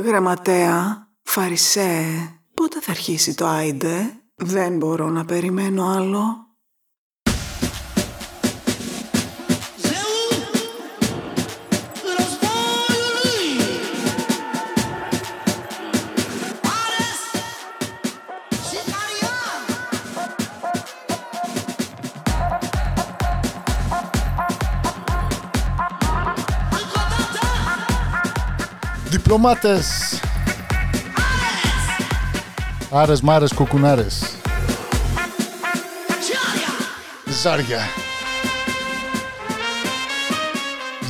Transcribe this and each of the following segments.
Γραμματέα, Φαρισέ, πότε θα αρχίσει το Άιντε; Δεν μπορώ να περιμένω άλλο. Διπλωμάτες. Άρες μάρες κουκουνάρες. Ζάρια.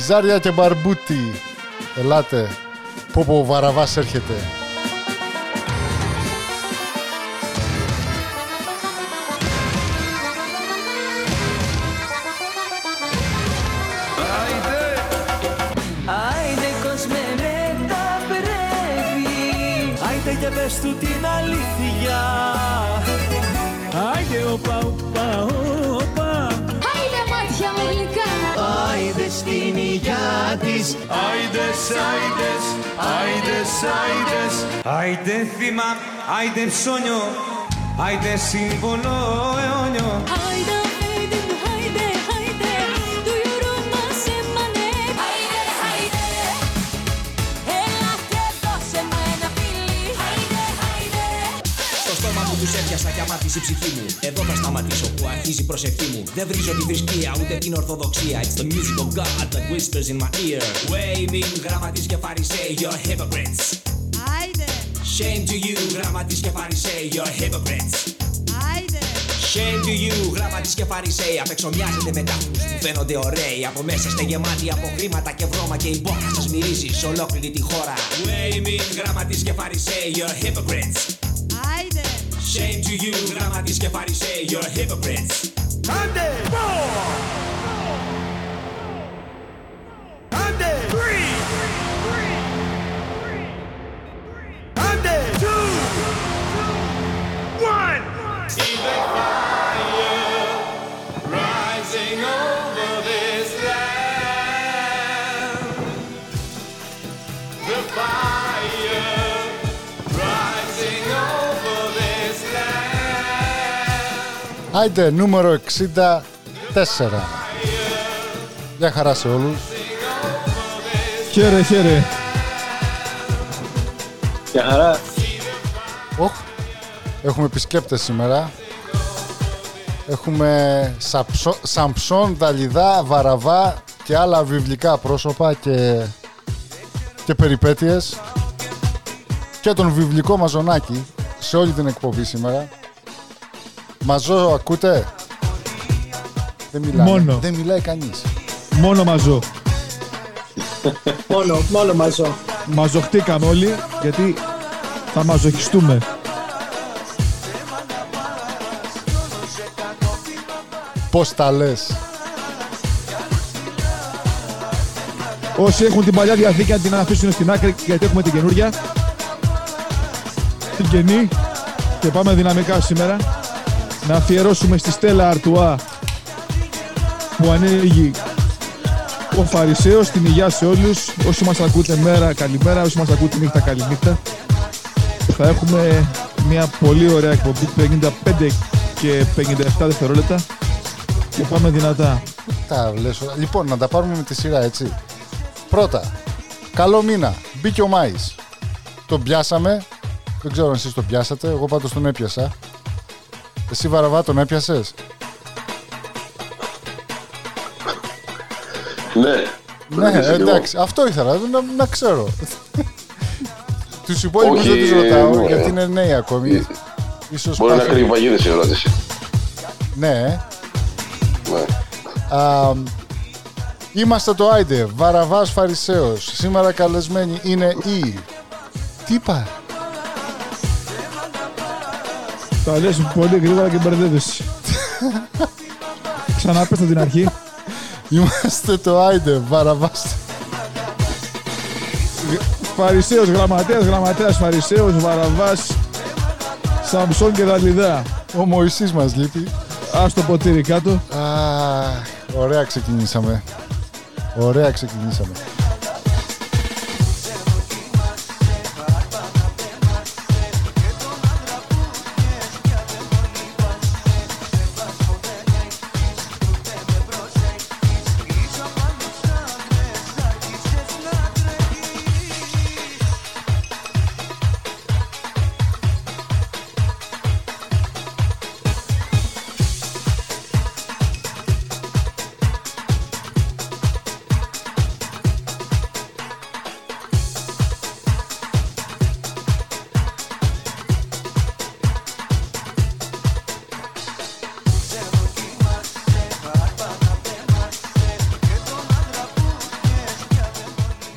Ζάρια και μπαρμπούτι. Ελάτε. Πω πω ο Βαραβάς έρχεται Άιντε οπα οπα οπα. Άιντε μάτια μου γλυκά. Άιντε στην υγειά της. Άιντες, άιντες, άιντες, άιντες Άιντε θύμα, άιντε ψώνιο. Άιντε σύμβολο αιώνιο έπιασα και αμάρτησε η ψυχή μου. Εδώ θα σταματήσω που αρχίζει η προσευχή μου. Δεν βρίζω τη θρησκεία ούτε την ορθοδοξία. It's the music of God that whispers in my ear. Waving γραμματείς και φαρισαίοι, you're hypocrites. Άιντε, Shame to you, γραμματείς και φαρισαίοι, you're hypocrites. Άιντε. Shame to you, γραμματείς και φαρισαίοι. Απεξομοιάζετε με τάφους που φαίνονται ωραίοι. Από μέσα είστε γεμάτοι από χρήματα και βρώμα Και η μπόχα σας μυρίζει σε ολόκληρη τη χώρα. Waving γραμματείς και φαρισαίοι, you're hypocrites. Άιντε, Shame to you, γραμματείς και φαρισαίοι, you're hypocrites Άντε! Άντε! Άντε! One! See the Άιντε νούμερο 64 Γεια χαρά σε όλους Χαίρε, χαίρε. Μια χαρά. Οχ, Έχουμε επισκέπτες σήμερα Έχουμε Σαψο, Σαμψόν, Δαλιδά, Βαραβά και άλλα βιβλικά πρόσωπα και, και περιπέτειες και τον βιβλικό Μαζονάκη σε όλη την εκπομπή σήμερα. Μαζό ακούτε; Δεν μιλάει. Μόνο. Δεν μιλάει κανείς. Μόνο μαζό. Μόνο, μόνο μαζό. Μαζοχτήκαμε όλοι γιατί θα μαζοχιστούμε. Πώς τα λες; Όσοι έχουν την παλιά διαθήκη να την αφήσουν στην άκρη γιατί έχουμε την καινούρια. Την καινή. Και πάμε δυναμικά σήμερα να αφιερώσουμε στη Στέλλα Αρτουά που ανοίγει ο Φαρισαίος την υγεία σε όλους όσοι μας ακούτε μέρα καλημέρα όσοι μας ακούτε νύχτα καληνύχτα θα έχουμε μια πολύ ωραία εκπομπή 55 και 57 δευτερόλεπτα και πάμε δυνατά Τα λες, όλα. λοιπόν, να τα πάρουμε με τη σειρά, έτσι. Πρώτα, καλό μήνα. Μπήκε ο Μάης. Τον πιάσαμε. Δεν ξέρω αν εσείς τον πιάσατε. Εγώ πάντως τον έπιασα. Εσύ Βαραβά τον έπιασες; Ναι. Ναι, Έπιασα κι εγώ. εντάξει. Αυτό ήθελα να, να ξέρω. Τους υπόλοιπους Όχι, δεν τους ρωτάω ε, γιατί είναι νέοι ακόμη. Ίσως Μπορεί να πάθουν- κρύβει παγίδες η ερώτηση. Ναι, ε. Ναι. Α, είμαστε το Άιντε, Βαραβάς Φαρισαίος. Σήμερα καλεσμένοι είναι η... Τι είπα, Τα λες πολύ γρήγορα και μπερδεύεσαι. Ξανά πες από την αρχή. Είμαστε το Άιντε, Βαραβάς. Φαρισαίος, γραμματέας, γραμματέας, Φαρισαίος, Βαραβάς, Σαμψόν και Δαλιδά. Ο Μωυσής μας λείπει. Ας το ποτήρι κάτω. Α, ωραία ξεκινήσαμε. Ωραία ξεκινήσαμε.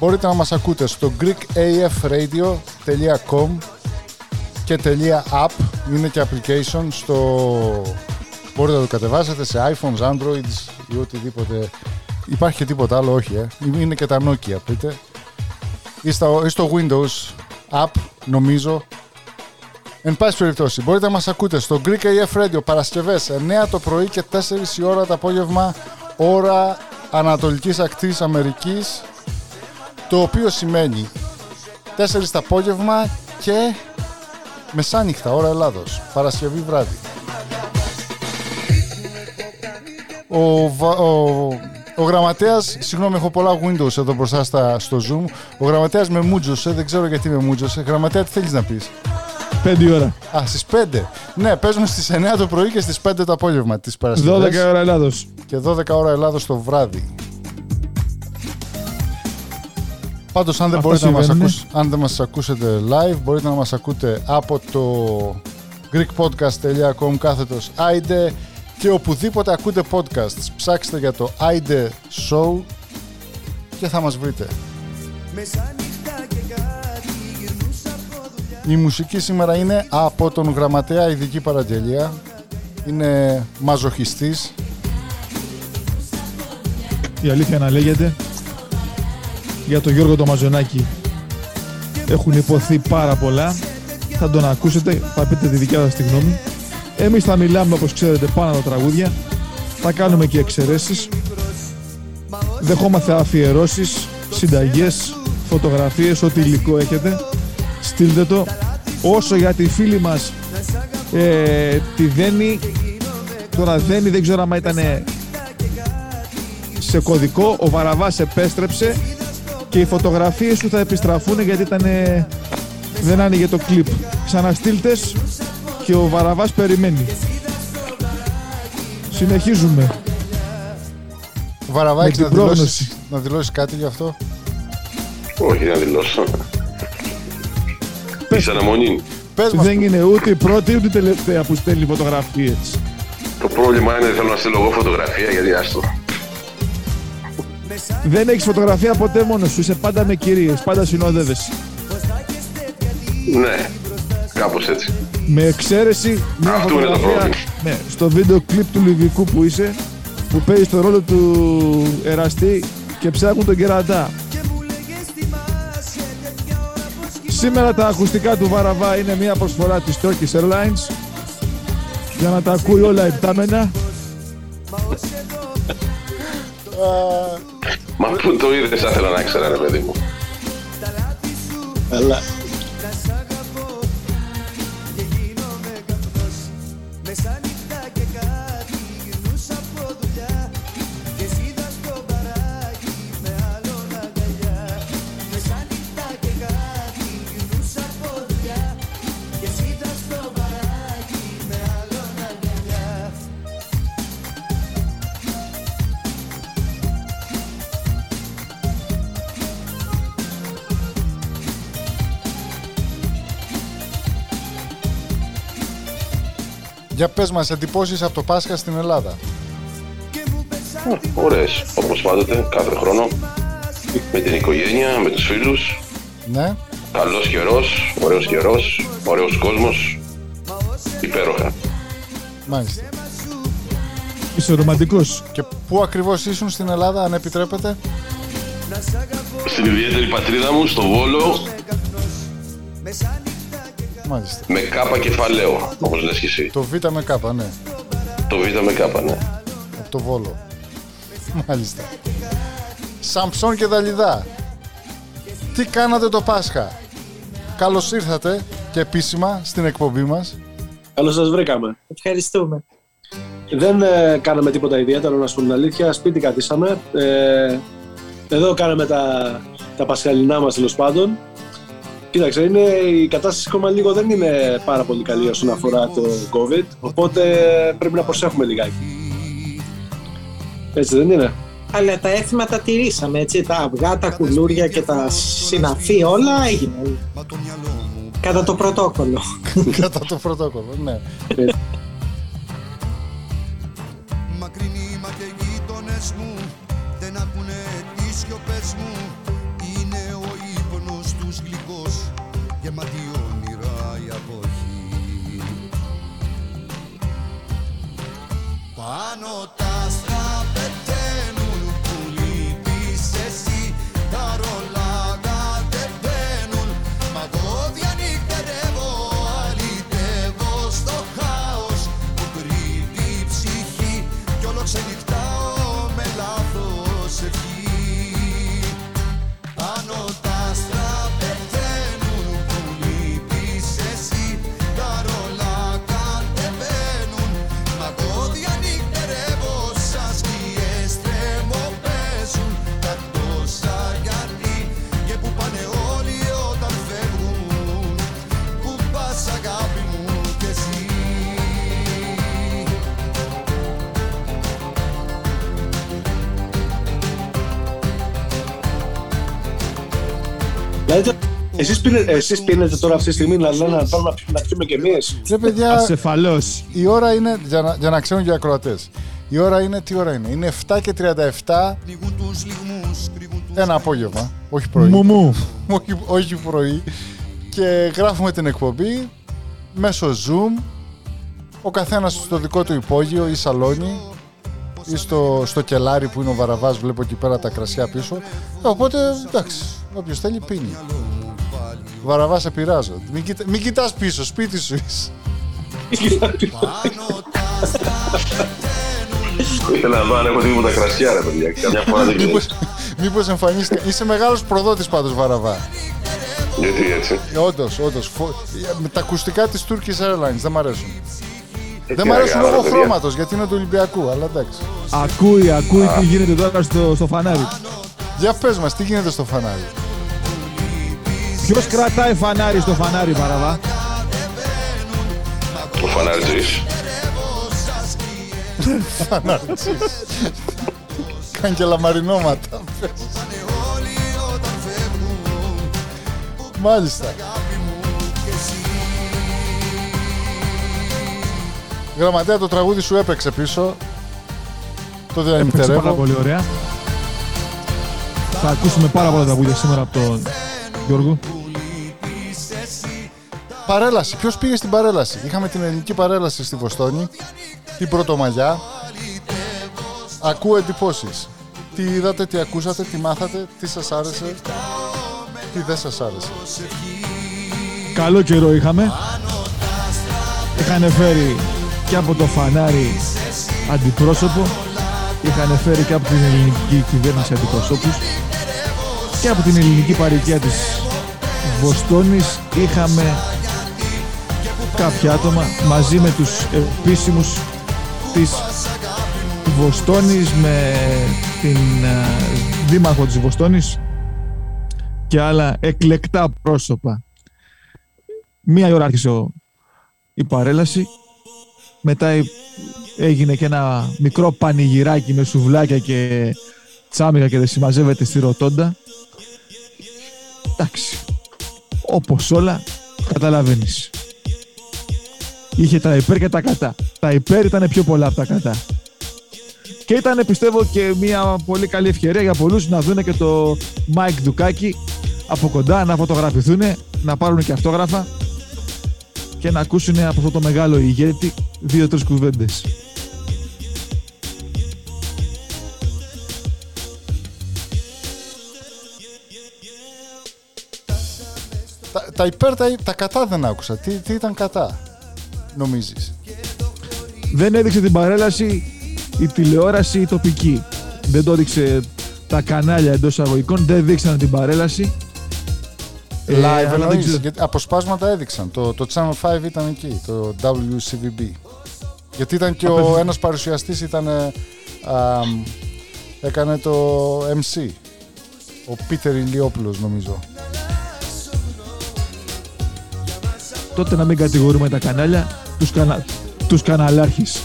Μπορείτε να μας ακούτε στο greekafradio.com και .app είναι και application στο... Μπορείτε να το κατεβάσετε σε iPhones, Androids ή οτιδήποτε. Υπάρχει και τίποτα άλλο, όχι, ε. Είναι και τα Nokia, πείτε. Ή στο, ή στο Windows app, νομίζω. Εν πάση περιπτώσει, μπορείτε να μας ακούτε στο Greek AF Radio Παρασκευές 9 το πρωί και 4 η ώρα το απόγευμα ώρα Ανατολικής Ακτής Αμερικής το οποίο σημαίνει 4 το απόγευμα και μεσάνυχτα ώρα Ελλάδος Παρασκευή βράδυ ο, βα- ο, ο γραμματέας, συγγνώμη έχω πολλά Windows εδώ μπροστά στα, στο Zoom ο γραμματέας με μούτζωσε, δεν ξέρω γιατί με μούτζωσε γραμματέα τι θέλεις να πεις; 5 ώρα. Α, στις 5. Ναι, παίζουμε στις 9 το πρωί και στις 5 το απόγευμα της 12 Παρασκευή. ώρα Ελλάδος. Και 12 ώρα Ελλάδος το βράδυ. Πάντως, αν, δεν Αυτά μπορείτε να μας συμβαίνουνε. ακούς, αν δεν μας ακούσετε live, μπορείτε να μας ακούτε από το greekpodcast.com κάθετος AIDE και οπουδήποτε ακούτε podcasts. Ψάξτε για το AIDE Show και θα μας βρείτε. Η μουσική σήμερα είναι από τον γραμματέα ειδική παραγγελία. Είναι μαζοχιστής. Η αλήθεια να λέγεται. Για τον Γιώργο το Μαζονάκη έχουν υποθεί πάρα πολλά. Θα τον ακούσετε, θα πείτε τη δικιά σας τη γνώμη. Εμείς θα μιλάμε όπως ξέρετε πάνω από τα τραγούδια. Θα κάνουμε και εξαιρέσεις. Δεχόμαστε αφιερώσεις, συνταγές, φωτογραφίες, ό,τι υλικό έχετε. Στείλτε το. Όσο για τη φίλη μας ε, τη Δένη, τώρα Δένη δεν ξέρω αν ήταν σε κωδικό, ο Βαραβάς επέστρεψε και οι φωτογραφίες σου θα επιστραφούν γιατί ήταν δεν άνοιγε το κλιπ. Ξαναστείλτες και ο Βαραβάς περιμένει. Συνεχίζουμε. Βαραβάκη, Με να την δηλώσεις, πρόγνωση. να δηλώσεις κάτι γι' αυτό; Όχι να δηλώσω. Είσαι αναμονή. Πες μας, Δεν είναι ούτε η πρώτη ούτε η τελευταία που στέλνει φωτογραφίες. Το πρόβλημα είναι ότι θέλω να στείλω εγώ φωτογραφία γιατί άστο. Δεν έχεις φωτογραφία ποτέ μόνος σου, είσαι πάντα με κυρίες, πάντα συνοδεύεσαι. Ναι, κάπως έτσι. Με εξαίρεση μια Αυτό είναι το φωτογραφία πρόβλημα. ναι, στο βίντεο κλιπ του Λιβικού που είσαι που παίζει το ρόλο του εραστή και ψάχνουν τον κερατά. Σήμερα τα ακουστικά του Βαραβά είναι μια προσφορά της Turkish Airlines για να τα ακούει όλα υπτάμενα. Μα πού το είδες θα ήθελα να ξέρω ρε παιδί μου. Αλλά για πες μας εντυπώσεις από το Πάσχα στην Ελλάδα. Ωραίες, όπως πάντοτε, κάθε χρόνο. Με την οικογένεια, με τους φίλους. Ναι. Καλός καιρός, ωραίος καιρός, ωραίος κόσμος. Υπέροχα. Μάλιστα. Είσαι ρομαντικός. Και πού ακριβώς ήσουν στην Ελλάδα, αν επιτρέπετε; Στην ιδιαίτερη πατρίδα μου, στο Βόλο, Μάλιστα. με κάπα κεφαλαίο, όπως λες και εσύ. Το Β με κάπα, ναι. Το Β με κάπα, ναι. Από το Βόλο. Μάλιστα. Σαμψόν και Δαλιδά. Τι κάνατε το Πάσχα; Καλώς ήρθατε και επίσημα στην εκπομπή μας. καλώς σας βρήκαμε. Ευχαριστούμε. Δεν ε, κάναμε τίποτα ιδιαίτερο, να σου πω την αλήθεια. Σπίτι κατήσαμε. Ε, εδώ κάναμε τα, τα πασχαλινά μας τέλος πάντων. Κοίταξε, είναι, η κατάσταση ακόμα λίγο δεν είναι πάρα πολύ καλή όσον αφορά το COVID. Οπότε πρέπει να προσέχουμε λιγάκι. Έτσι δεν είναι; Αλλά τα έθιμα τα τηρήσαμε, έτσι. Τα αυγά, τα κουλούρια και τα συναφή, όλα έγιναν. Κατά το πρωτόκολλο. Κατά το πρωτόκολλο, ναι. Γεμάτη όνειρα η αποχή. Πάνω τα εσείς, πίνετε, εσείς πίνετε τώρα αυτή τη στιγμή να λένε να πάμε να πιούμε- να πιούμε κι εμείς. Ρε παιδιά, Ασεφαλώς. η ώρα είναι, για να, για να ξέρουν και οι ακροατές, η ώρα είναι, τι ώρα είναι, είναι 7 και 37 Πνιγούν τους λιγμούς, κρύβουν τους ένα απόγευμα, όχι πρωί. Μου μου. όχι, όχι πρωί. Και γράφουμε την εκπομπή μέσω Zoom, ο καθένας στο δικό του υπόγειο ή σαλόνι ή στο, στο κελάρι που είναι ο Βαραβάς, βλέπω εκεί πέρα τα κρασιά πίσω. Οπότε, εντάξει, όποιος θέλει πίνει. Βαραβά, σε πειράζω. Μην, κοιτά, μην κοιτάς πίσω, σπίτι σου είσαι. πάνω τα άστρα Ήθελα να δω αν έχω τίποτα κρασιά, ρε παιδιά. Καμιά φορά δεν Μήπως, ξέρεις. μήπως εμφανίστηκα. Είσαι μεγάλος προδότης πάντως, Βαραβά. Γιατί έτσι. Ε, όντως, όντως. Φο- Με τα ακουστικά της Turkish Airlines δεν μ' αρέσουν. Ε, Δεν τι μ' να αρέσουν κάνω, λόγω ρε παιδιά. χρώματος, γιατί είναι του Ολυμπιακού, αλλά εντάξει. Ακούει, ακούει τι γίνεται τώρα στο, στο φανάρι. Για πες μας, τι γίνεται στο φανάρι. Ποιος κρατάει φανάρι στο φανάρι, Παραβά. Ο φανάρτζης. Φανάρτης. Κάνει και λαμαρινόματα. Μάλιστα. Γραμματέα, το τραγούδι σου έπαιξε πίσω. Το Έπαιξε πάρα διανυκτερεύω. πολύ ωραία. Θα ακούσουμε πάρα πολλά τραγούδια σήμερα από τον Γιώργο. Παρέλαση. Ποιος πήγε στην παρέλαση; Είχαμε την ελληνική παρέλαση στη Βοστόνη. Την Πρωτομαγιά. Ακούω εντυπώσεις. Τι είδατε, τι ακούσατε, τι μάθατε, τι σας άρεσε, τι δεν σας άρεσε. Καλό καιρό είχαμε. Είχαν φέρει και από το φανάρι αντιπρόσωπο. Είχαν φέρει και από την ελληνική κυβέρνηση αντιπροσώπους. Και από την ελληνική παροικία της Βοστόνης είχαμε κάποια άτομα μαζί με τους επίσημους της Βοστόνης με την α, δήμαρχο της Βοστόνης και άλλα εκλεκτά πρόσωπα. Μία ώρα άρχισε ο- η παρέλαση. Μετά ε- έγινε και ένα μικρό πανηγυράκι με σουβλάκια και τσάμικα και δεν συμμαζεύεται στη ροτόντα. Εντάξει. Όπως όλα καταλαβαίνεις. Είχε τα υπέρ και τα κατά. Τα υπέρ ήταν πιο πολλά από τα κατά. Και ήταν πιστεύω και μια πολύ καλή ευκαιρία για πολλούς να δουν και το Mike Δουκάκη από κοντά, να φωτογραφηθούν, να πάρουν και αυτόγραφα και να ακούσουν από αυτό το μεγάλο ηγέτη δύο-τρεις κουβέντες. Τα, τα υπέρ, τα, τα κατά δεν άκουσα. Τι, τι ήταν κατά, νομίζεις; Δεν έδειξε την παρέλαση η τηλεόραση η τοπική. Δεν το έδειξε τα κανάλια εντός αγωγικών, δεν δείξαν την παρέλαση. Ε, Live αλλά δεν εννοείς, ξέρω- γιατί αποσπάσματα έδειξαν. Το, το Channel 5 ήταν εκεί, το WCVB. Γιατί ήταν και ο Απευθ- ένας παρουσιαστής ήταν, ε, α, έκανε το MC. Ο Πίτερ Ηλιόπουλος νομίζω. Τότε να μην κατηγορούμε τα κανάλια, τους, κανα... τους καναλάρχης.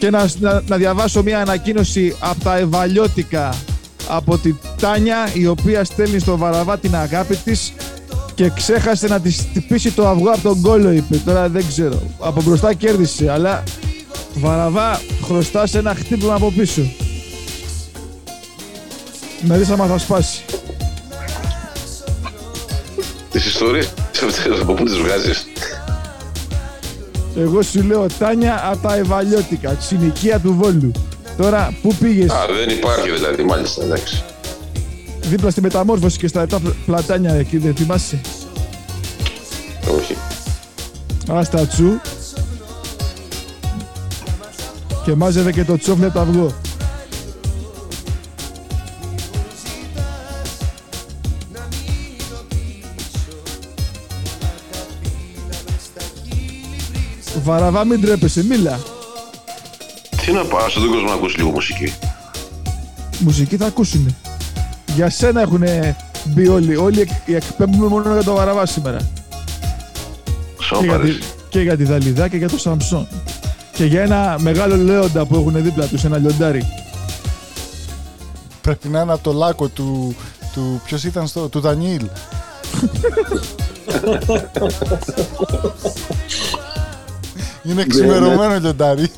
Και να, να, να διαβάσω μια ανακοίνωση από τα Ευαλιώτικα από τη Τάνια η οποία στέλνει στο Βαραβά την αγάπη της και ξέχασε να της χτυπήσει το αυγό από τον κόλλο είπε. Τώρα δεν ξέρω. Από μπροστά κέρδισε αλλά Βαραβά χρωστάς ένα χτύπημα από πίσω. Να δεις άμα θα σπάσει. Τις ιστορίες αυτές από πού τις βγάζεις; Εγώ σου λέω Τάνια από τα Ευαλιώτικα, τη συνοικία του Βόλου. Τώρα πού πήγες, Α, δεν υπάρχει δηλαδή, μάλιστα, εντάξει. δίπλα στη μεταμόρφωση και στα επτά πλατάνια εκεί, δεν θυμάσαι; Όχι. Άστα τσου. Και μάζευε και το τσόφλετ αυγό. Βαραβά μην τρέπεσαι, μίλα. Τι να πάω στον κόσμο να ακούσει λίγο μουσική. Μουσική θα ακούσουνε. Για σένα έχουν μπει όλοι. Όλοι εκ- εκπέμπουμε μόνο για το Βαραβά σήμερα. Και Σώπα, για, ρε. τη, και για τη Δαλιδά και για το Σαμψόν. Και για ένα μεγάλο λέοντα που έχουν δίπλα τους, ένα λιοντάρι. Πρέπει να είναι από το λάκκο του. του Ποιος ήταν στο. του Δανιήλ. είναι ξημερωμένο λιοντάρι.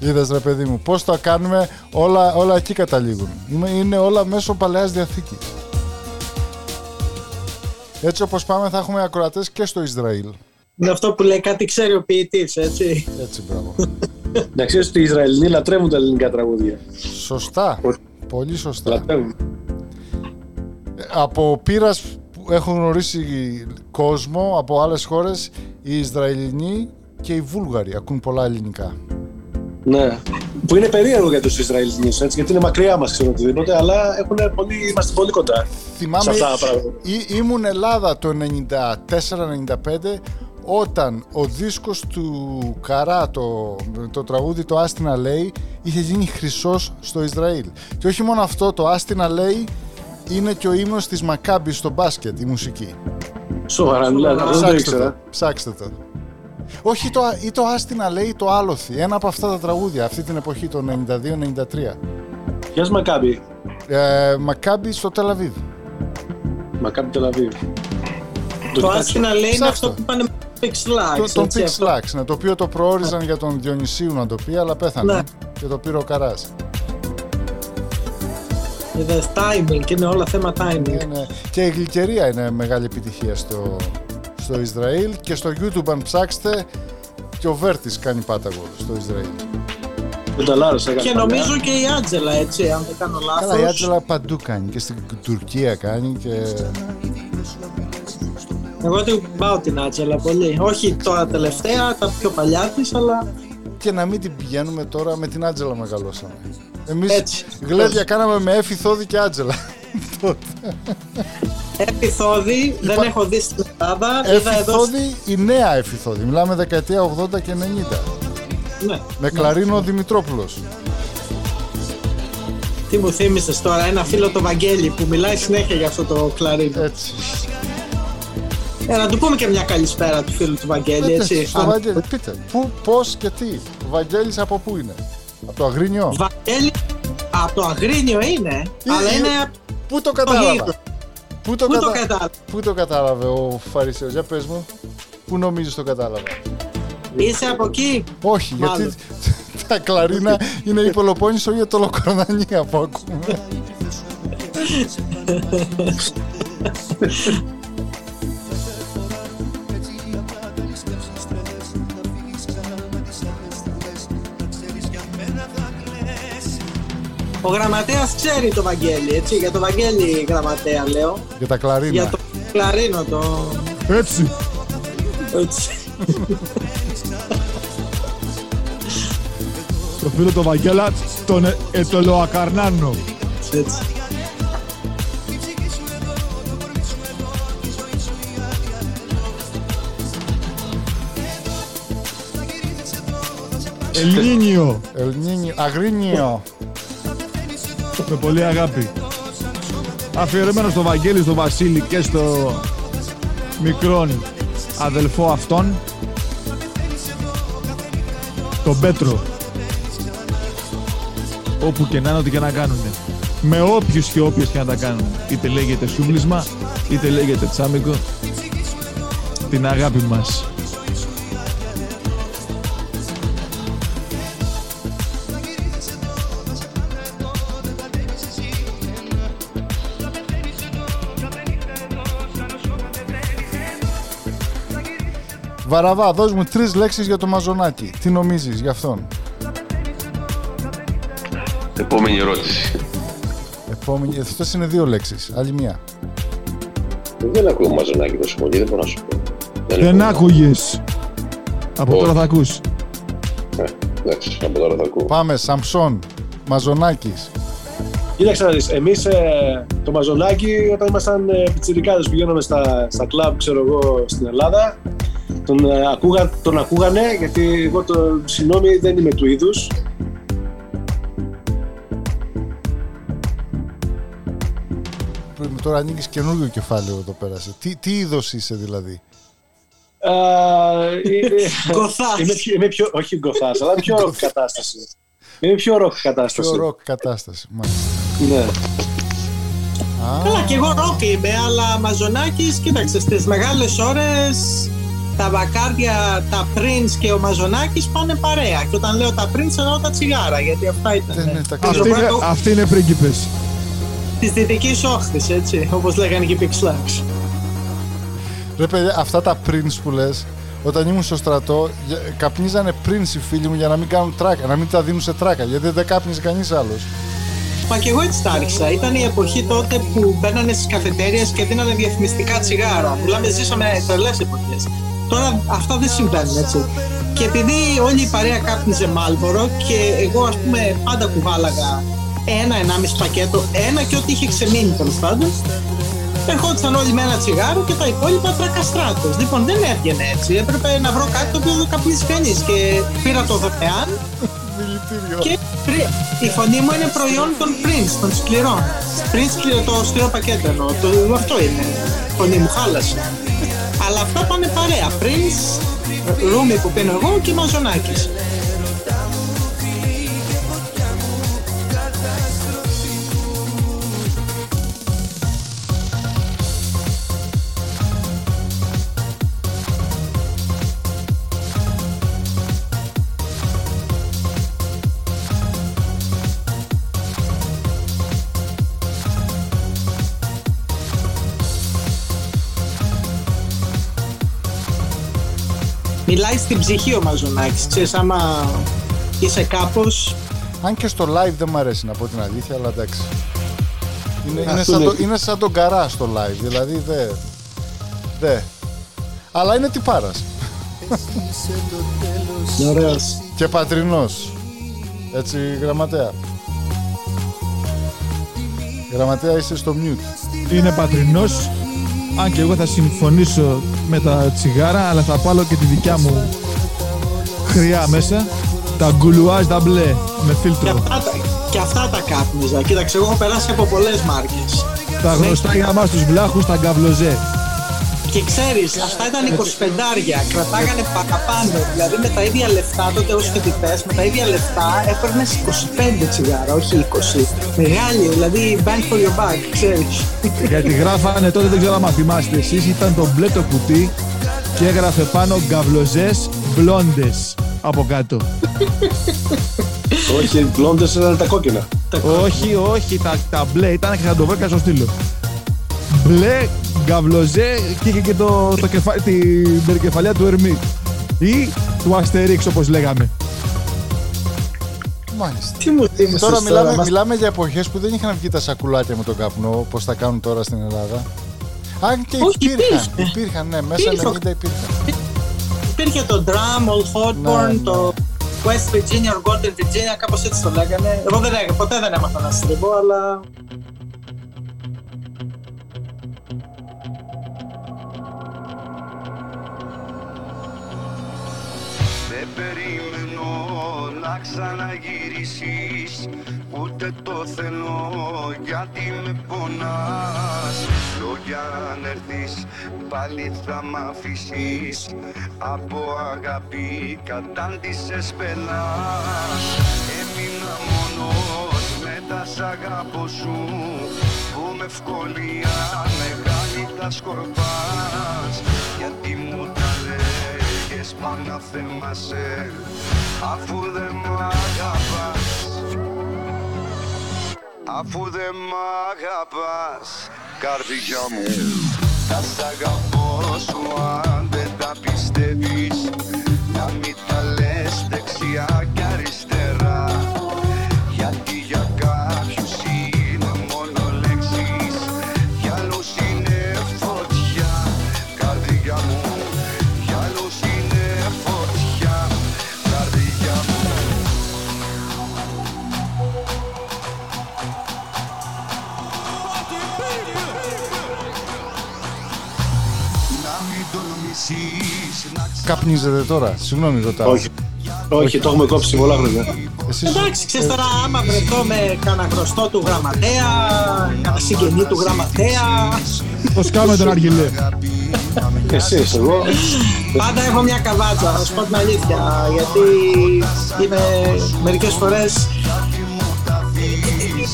Είδες ρε παιδί μου, πώς το κάνουμε, όλα, όλα εκεί καταλήγουν. Είναι, είναι όλα μέσω Παλαιάς Διαθήκης. Έτσι όπως πάμε θα έχουμε ακροατές και στο Ισραήλ. Είναι αυτό που λέει κάτι ξέρει ο ποιητής, έτσι. Έτσι, μπράβο. Να ξέρεις ότι οι Ισραηλινοί λατρεύουν τα ελληνικά τραγούδια. Σωστά. Πολύ σωστά. Λατρεύουν. Από πείρας που έχουν γνωρίσει κόσμο από άλλες χώρες, οι Ισραηλινοί και οι Βούλγαροι ακούν πολλά ελληνικά. Ναι. Που είναι περίεργο για τους Ισραηλινούς, έτσι, γιατί είναι μακριά μας, ξέρω οτιδήποτε, αλλά έχουν πολύ, είμαστε πολύ κοντά Θυμάμαι, σε αυτά τα πράγματα. ή- ήμουν Ελλάδα το 94-95 όταν ο δίσκος του Καρά, το, το τραγούδι το Άστινα λέει, είχε γίνει χρυσός στο Ισραήλ. Και όχι μόνο αυτό, το Άστινα λέει είναι και ο ύμνος της Μακάμπης στο μπάσκετ, η μουσική. Σοβαρά, μιλάτε, αυτό δεν το Ψάξτε ήξερα. το, ψάξτε το. Όχι το, ή το Άστινα λέει το Άλοθη, ένα από αυτά τα τραγούδια αυτή την εποχή, το 92-93. Ποια Μακάμπη. Ε, Μακάμπη στο Τελαβίδ. Μακάμπη Τελαβίβ. Το άσχηνα λέει είναι Ψάξτε αυτό το. που πάνε με Pix Lax. Το, τον έτσι, Pix αυτό. Lax, ναι, το οποίο το προόριζαν για τον Διονυσίου να το πει, αλλά πέθανε. Ναι. Και το πήρε ο Καράς. Είδες timing, είναι όλα θέμα timing. Είναι, και η γλυκερία είναι μεγάλη επιτυχία στο, στο Ισραήλ και στο YouTube αν ψάξετε και ο Βέρτης κάνει πάταγο στο Ισραήλ. Δεν τα λάρωσα. έκανα Και παλιά. νομίζω και η Άντζελα, έτσι, αν δεν κάνω λάθος. Καλά η Άτζελα παντού κάνει και στην Τουρκία κάνει και... Εγώ την πάω την Άντζελα πολύ. Όχι τώρα τελευταία, τα πιο παλιά της, αλλά και να μην την πηγαίνουμε τώρα με την Άτζελα μεγαλώσαμε. Εμείς Έτσι. γλέντια κάναμε με Έφη Θόδη και Άτζελα. επιθόδη, δεν Υπά- έχω δει στην Ελλάδα. Είδα Έφη εδώ. Θόδη, η νέα Έφη Θόδη. Μιλάμε δεκαετία 80 και 90. Ναι. Με κλαρίνο Δημητρόπουλος. Τι μου θύμισες τώρα, ένα φίλο το Βαγγέλη που μιλάει συνέχεια για αυτό το κλαρίνο. Έτσι. Ε, να του πούμε και μια καλησπέρα του φίλου του Βαγγέλη, έτσι. Στο Αν- Βαγγέλη, πείτε. Πού, πώς και τι. Ο Βαγγέλης από πού είναι. Από το Αγρίνιο; Βαγγέλη, από το Αγρίνιο είναι, αλλά ή- είναι Πού το από το κατάλαβα; γήπεδο. Πού το, Πού το κατα- κατάλαβε. Πού το κατάλαβε ο Φαρισαίος; Για πες μου. Πού νομίζεις το κατάλαβα; Είσαι από εκεί; Όχι, Μάλλον. γιατί τα κλαρίνα είναι η Πελοπόννησο για το Λοκορδανία που ακούμε. Ο γραμματέας ξέρει το Βαγγέλη, έτσι. Για το Βαγγέλη γραμματέα λέω. Για τα κλαρίνα. Για το κλαρίνο το... Έτσι. Έτσι. Το φίλο το Βαγγέλα τον ε, ετολοακαρνάνο. έτσι. Ελληνίνιο. Ελνίνιο. Αγρίνιο. Με πολύ αγάπη. Αφιερωμένο στο Βαγγέλη, στο Βασίλη και στο μικρόν αδελφό αυτόν, τον Πέτρο. Όπου και να είναι, ό,τι και να κάνουν. Με όποιους και όποιες και να τα κάνουν. Είτε λέγεται σούβλισμα, είτε λέγεται τσάμικο. Την αγάπη μας. Βαραβά, δώσ' μου τρεις λέξεις για το μαζονάκι. Τι νομίζεις γι' αυτόν; Επόμενη ερώτηση. Επόμενη, αυτές είναι δύο λέξεις. Άλλη μία. Δεν ακούω μαζονάκι τόσο πολύ, δεν μπορώ να σου πω. Δεν ακούω. άκουγες. Από Όχι. τώρα θα ακούς. Ε, Εντάξει, από τώρα θα ακούω. Πάμε, Σαμψόν, μαζονάκης. Κοίταξε να δεις, εμείς ε, το μαζονάκι όταν ήμασταν ε, πιτσιρικάδες πηγαίναμε στα, στα κλαμπ, ξέρω εγώ, στην Ελλάδα, τον, ε, ακούγα, τον ακούγανε, γιατί εγώ το συγγνώμη δεν είμαι του είδους. Πρέπει τώρα ανοίγεις καινούργιο κεφάλαιο εδώ πέρα. Τι, τι είδος είσαι δηλαδή; Α, ε, ε, Γκοθάς. Είμαι, πιο- είμαι πιο, όχι γκοθάς, αλλά πιο ροκ κατάσταση. Είμαι πιο ροκ κατάσταση. Πιο ροκ κατάσταση. Μάλιστα. Ναι. Α, Καλά, και εγώ ροκ είμαι, αλλά Μαζωνάκης, κοίταξε, στις μεγάλες ώρες τα μπακάρδια, τα Prince και ο Μαζονάκης πάνε παρέα. Και όταν λέω τα Prince εννοώ τα τσιγάρα, γιατί αυτά ήταν δεν είναι τα Αυτοί είναι, Ρομπέρτο- αυτοί είναι πρίγκιπες. της δυτικής όχθης, έτσι, όπως λέγανε και οι Big Slugs. Ρε παιδιά, αυτά τα prince που λες, όταν ήμουν στο στρατό, για- καπνίζανε prince οι φίλοι μου για να μην κάνουν τράκα, να μην τα δίνουν σε τράκα, γιατί δεν κάπνιζε κανείς άλλος. Μα και εγώ έτσι τα άρχισα. Ήταν η εποχή τότε που μπαίνανε στις καφετέρειες και δίνανε διαφημιστικά τσιγάρα. Μιλάμε, ζήσαμε τρελές εποχές. Τώρα αυτά δεν συμβαίνουν έτσι. Και επειδή όλη η παρέα κάπνιζε μάλμπορο και εγώ ας πούμε πάντα κουβάλαγα ένα, ενάμιση πακέτο, ένα και ό,τι είχε ξεμείνει τέλος πάντων. Ερχόντουσαν όλοι με ένα τσιγάρο και τα υπόλοιπα τρακαστράτος. Λοιπόν, δεν έβγαινε έτσι. Έπρεπε να βρω κάτι το οποίο δεν καπνίζει κανείς. Και πήρα το δωρεάν Δηλητήριο. και πρι- η φωνή μου είναι προϊόν των Prince, των σκληρών. Prince σκληρό, το σκληρό πακέτο εννοώ. Το, αυτό είναι. Η φωνή μου χάλασε. Αλλά αυτά πάνε παρέα. Prince, Ρούμι που πίνω εγώ και Μαζονάκης. Μιλάει στην ψυχή ο Μαζονάκης. Ξέρεις, άμα είσαι κάπως... Αν και στο live δεν μου αρέσει να πω την αλήθεια, αλλά εντάξει. Είναι, είναι, Αυτό σαν, είναι. το, είναι σαν τον καρά στο live, δηλαδή δε. Δε. Αλλά είναι τυπάρας. Ωραίος. Και πατρινός. Έτσι, γραμματέα. Γραμματέα είσαι στο mute. Είναι πατρινός. Αν και εγώ θα συμφωνήσω με τα τσιγάρα, αλλά θα βάλω και τη δικιά μου χρειά μέσα. Τα γκουλουάζ τα μπλε με Και φίλτρο. αυτά, τα- και αυτά τα κάπνιζα. Κοίταξε, εγώ έχω περάσει από πολλές μάρκες. Τα γνωστά για μας τους βλάχους, τα γκαβλοζέ. Και ξέρεις, αυτά ήταν 25 κρατάγανε παραπάνω. Δηλαδή με τα ίδια λεφτά, τότε ως φοιτητές, με τα ίδια λεφτά έπαιρνες 25 τσιγάρα, όχι 20. Μεγάλη, δηλαδή bank for your bag, ξέρεις. Γιατί γράφανε τότε, δεν ξέρω αν θυμάστε εσείς, ήταν το μπλε το κουτί και έγραφε πάνω γκαβλοζές μπλόντες από κάτω. Όχι, οι μπλόντες ήταν τα κόκκινα. όχι, όχι, τα, τα μπλε ήταν και θα το βρω και θα στο στείλω. Μπλε, γκαβλοζέ και είχε και το, το κεφα... την περικεφαλιά του Ερμήτ. Ή του Αστερίξ όπως λέγαμε. Μάλιστα. Τι μου θύμισες Τώρα τώρα, μιλάμε, μας- μιλάμε για εποχές που δεν είχαν βγει τα σακουλάκια με τον καπνό, όπως τα κάνουν τώρα στην Ελλάδα. Αν και Όχι, υπήρχαν, υπήρχε. υπήρχαν, ναι, μέσα Υπήρχε. 90 υπήρχαν. Υπήρχε το Drum, Old Hotborn, Ναι, ναι. το West Virginia, or Golden Virginia, κάπως έτσι το λέγανε. Εγώ δεν έκανα, ποτέ δεν έμαθα να στριβώ, αλλά περιμένω να ξαναγυρίσεις Ούτε το θέλω γιατί με πονάς. Λόγια αν έρθεις πάλι θα μ' αφήσεις Από αγάπη κατάντησες πελάς Έμεινα μόνος με τα σ' αγάπω σου Που με ευκολία μεγάλη τα σκορπάς. Γιατί μου τα λέγες πάνω θέμασαι Αφού δεν μ' αγαπάς Αφού δεν μ' αγαπάς Καρδιά μου Θα σ' αγαπώ σου αν δεν τα πιστεύεις Να μην τα λες δεξιά Καπνίζετε τώρα. Συγγνώμη, ρωτάω. Όχι. Όχι, το έχουμε κόψει πολλά χρόνια. Εσείς, Εντάξει, ξέρεις τώρα, άμα βρεθώ με κανένα γνωστό του γραμματέα, κανένα συγγενή του γραμματέα, Πώς κάνουμε τον Αργιλέ; Εσείς, εγώ. πάντα έχω μια καβάτσα, να σου πω την αλήθεια, γιατί είναι μερικές φορές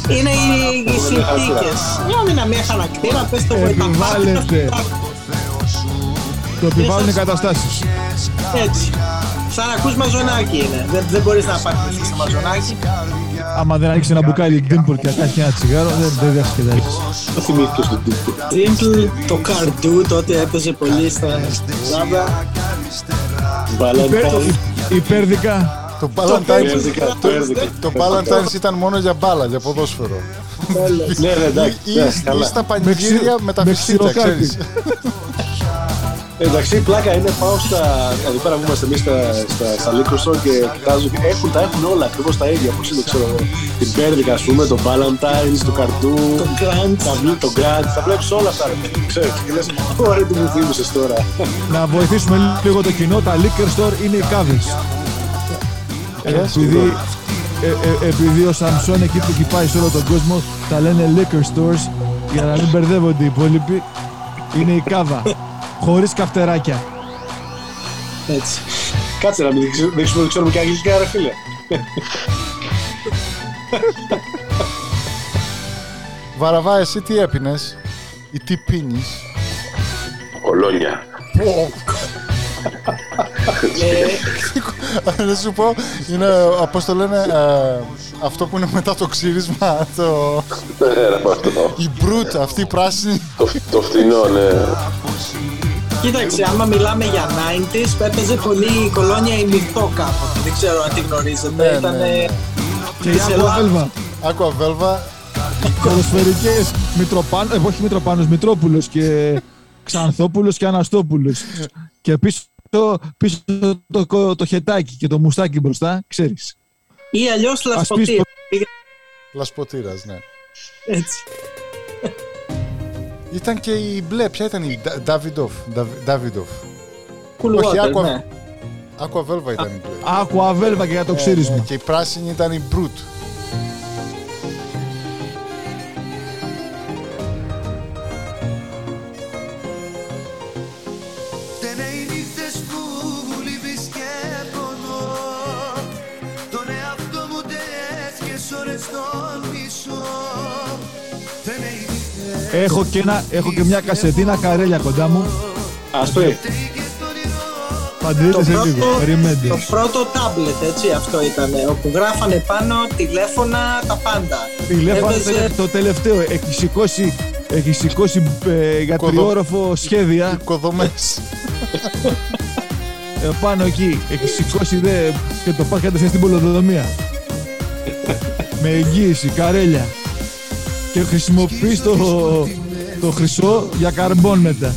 είναι οι, οι συνθήκες. Μια μήνα μια χαρακτήρα, πες το βοηθά. Επιβάλλεται. Το επιβάλλουν οι καταστάσεις. Έτσι. Σαν να ακούς μαζονάκι είναι. Δεν, δεν μπορείς να πάρεις σε μαζονάκι. Άμα δεν ανοίξει ένα μπουκάλι Dimple και να κάνει ένα τσιγάρο, δεν, δεν διασκεδάζεις. Το θυμήθηκες τον τύπο. Dimple, το καρντού τότε έπαιζε πολύ στα Ζάμπα. Valentine. Υπέρδικα. το Valentine's, Πέρδικα, πέρδικα. το Valentine's ήταν μόνο για μπάλα, για ποδόσφαιρο. Ναι, ναι, εντάξει. Ή, ναι, ή καλά. στα πανηγύρια με τα με φυσίτσα, ξηροκάρτη. ξέρεις. Εντάξει, η πλάκα είναι πάω στα. Εδώ πέρα που είμαστε εμείς στα, στα, στα liquor store και κοιτάζω και έχουν, τα έχουν όλα ακριβώς τα ίδια. Πώ είναι, ξέρω εγώ. Την Πέρδικα, ας πούμε, το Valentine's, το καρτού, Το Grant. τα βλέπει, το Grant. Τα βλέπεις όλα αυτά. ρε παιδί, Ξέρεις, και λες, ωραία, τι μου θύμισες τώρα. Να βοηθήσουμε λίγο το κοινό. Τα liquor store είναι οι κάβες. Επειδή, ε, ε, επειδή ο Σαμσόν εκεί που κυπάει σε όλο τον κόσμο τα λένε liquor stores για να μην μπερδεύονται οι υπόλοιποι είναι η κάβα χωρίς καυτεράκια Έτσι. Κάτσε να μην ξε- δεν ξέρουμε, δεν ξέρουμε και αγγλικά, ρε φίλε. Βαραβά, εσύ τι έπινες; Ή τι πίνεις; Κολόνια. Να σου πω, είναι, πώς το λένε, ε, αυτό που είναι μετά το ξύρισμα, το, Ναι, ρε, αυτό. η μπρουτ, αυτή η πράσινη. Το, το φτηνό, ναι. Κοίταξε, άμα μιλάμε για 90s, έπαιζε πολύ η κολόνια η Μυρτό κάποτε. Δεν ξέρω αν τη γνωρίζετε. Ναι, Ήταν ναι, ναι. και η Της Ελλάδας. Aqua Aqua Velva, ποδοσφαιρικές Μητροπάνος, ε, όχι Μητροπάνος, Μητρόπουλος και Ξανθόπουλος και Αναστόπουλος και πίσω, πίσω το, το, το χετάκι και το μουστάκι μπροστά, ξέρεις Ή αλλιώς Ας λασποτή. πεις λασποτήρας, ναι. Έτσι. Ήταν και η μπλε, ποια ήταν η Ντα- Davidoff, Νταβ- Davidoff. Cool Όχι, water, Aqua, ναι. Aqua Velva ήταν η μπλε. Aqua Velva και για το Ε, ξύρισμα ναι, και η πράσινη ήταν η Brut. Έχω και, ένα, έχω και μια κασετίνα καρέλια κοντά μου Α πει. και το όνειρο Παντρείτε Το σε πρώτο, λίγο, περιμένετε το πρώτο τάμπλετ, έτσι, αυτό ήταν. Όπου γράφανε πάνω τηλέφωνα, τα πάντα. Τηλέφωνο Έπαιζε- το τελευταίο. Έχει σηκώσει, έχει σηκώσει ε, για Κοδο- τριόροφο σχέδια Οικοδομές. ε, πάνω εκεί. Έχει σηκώσει δε, και το πας κατευθείαν στην πολεοδομία. Με εγγύηση, καρέλια. Και χρησιμοποιείς το, το χρυσό για καρμπών μετά.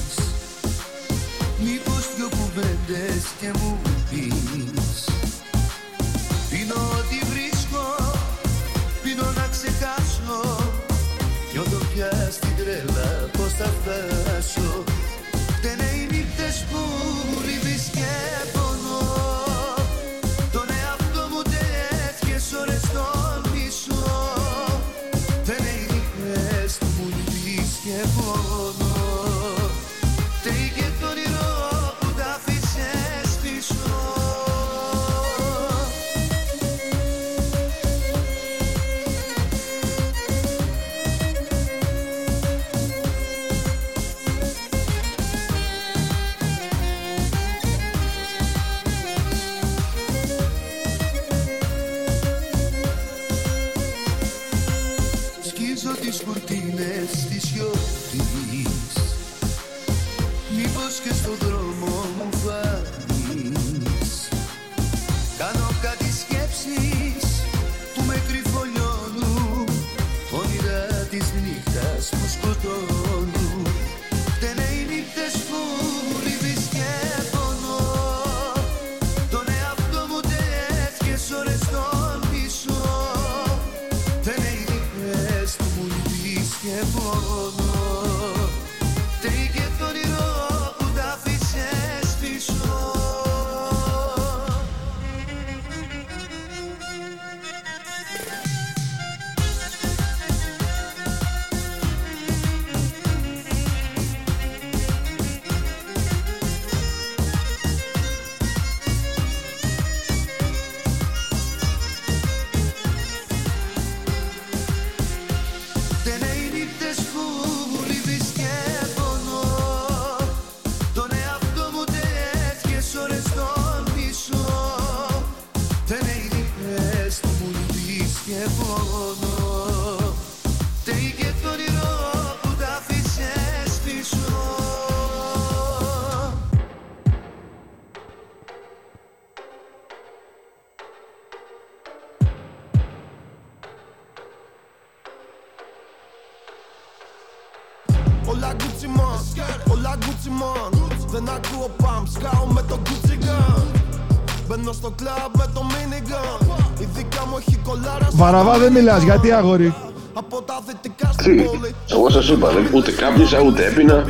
Δεν μιλάς, γιατί αγόρι; Από τα δυτικά Τι, στην πόλη εγώ σας είπα, δεν- ούτε κάπνισα ούτε έπινα.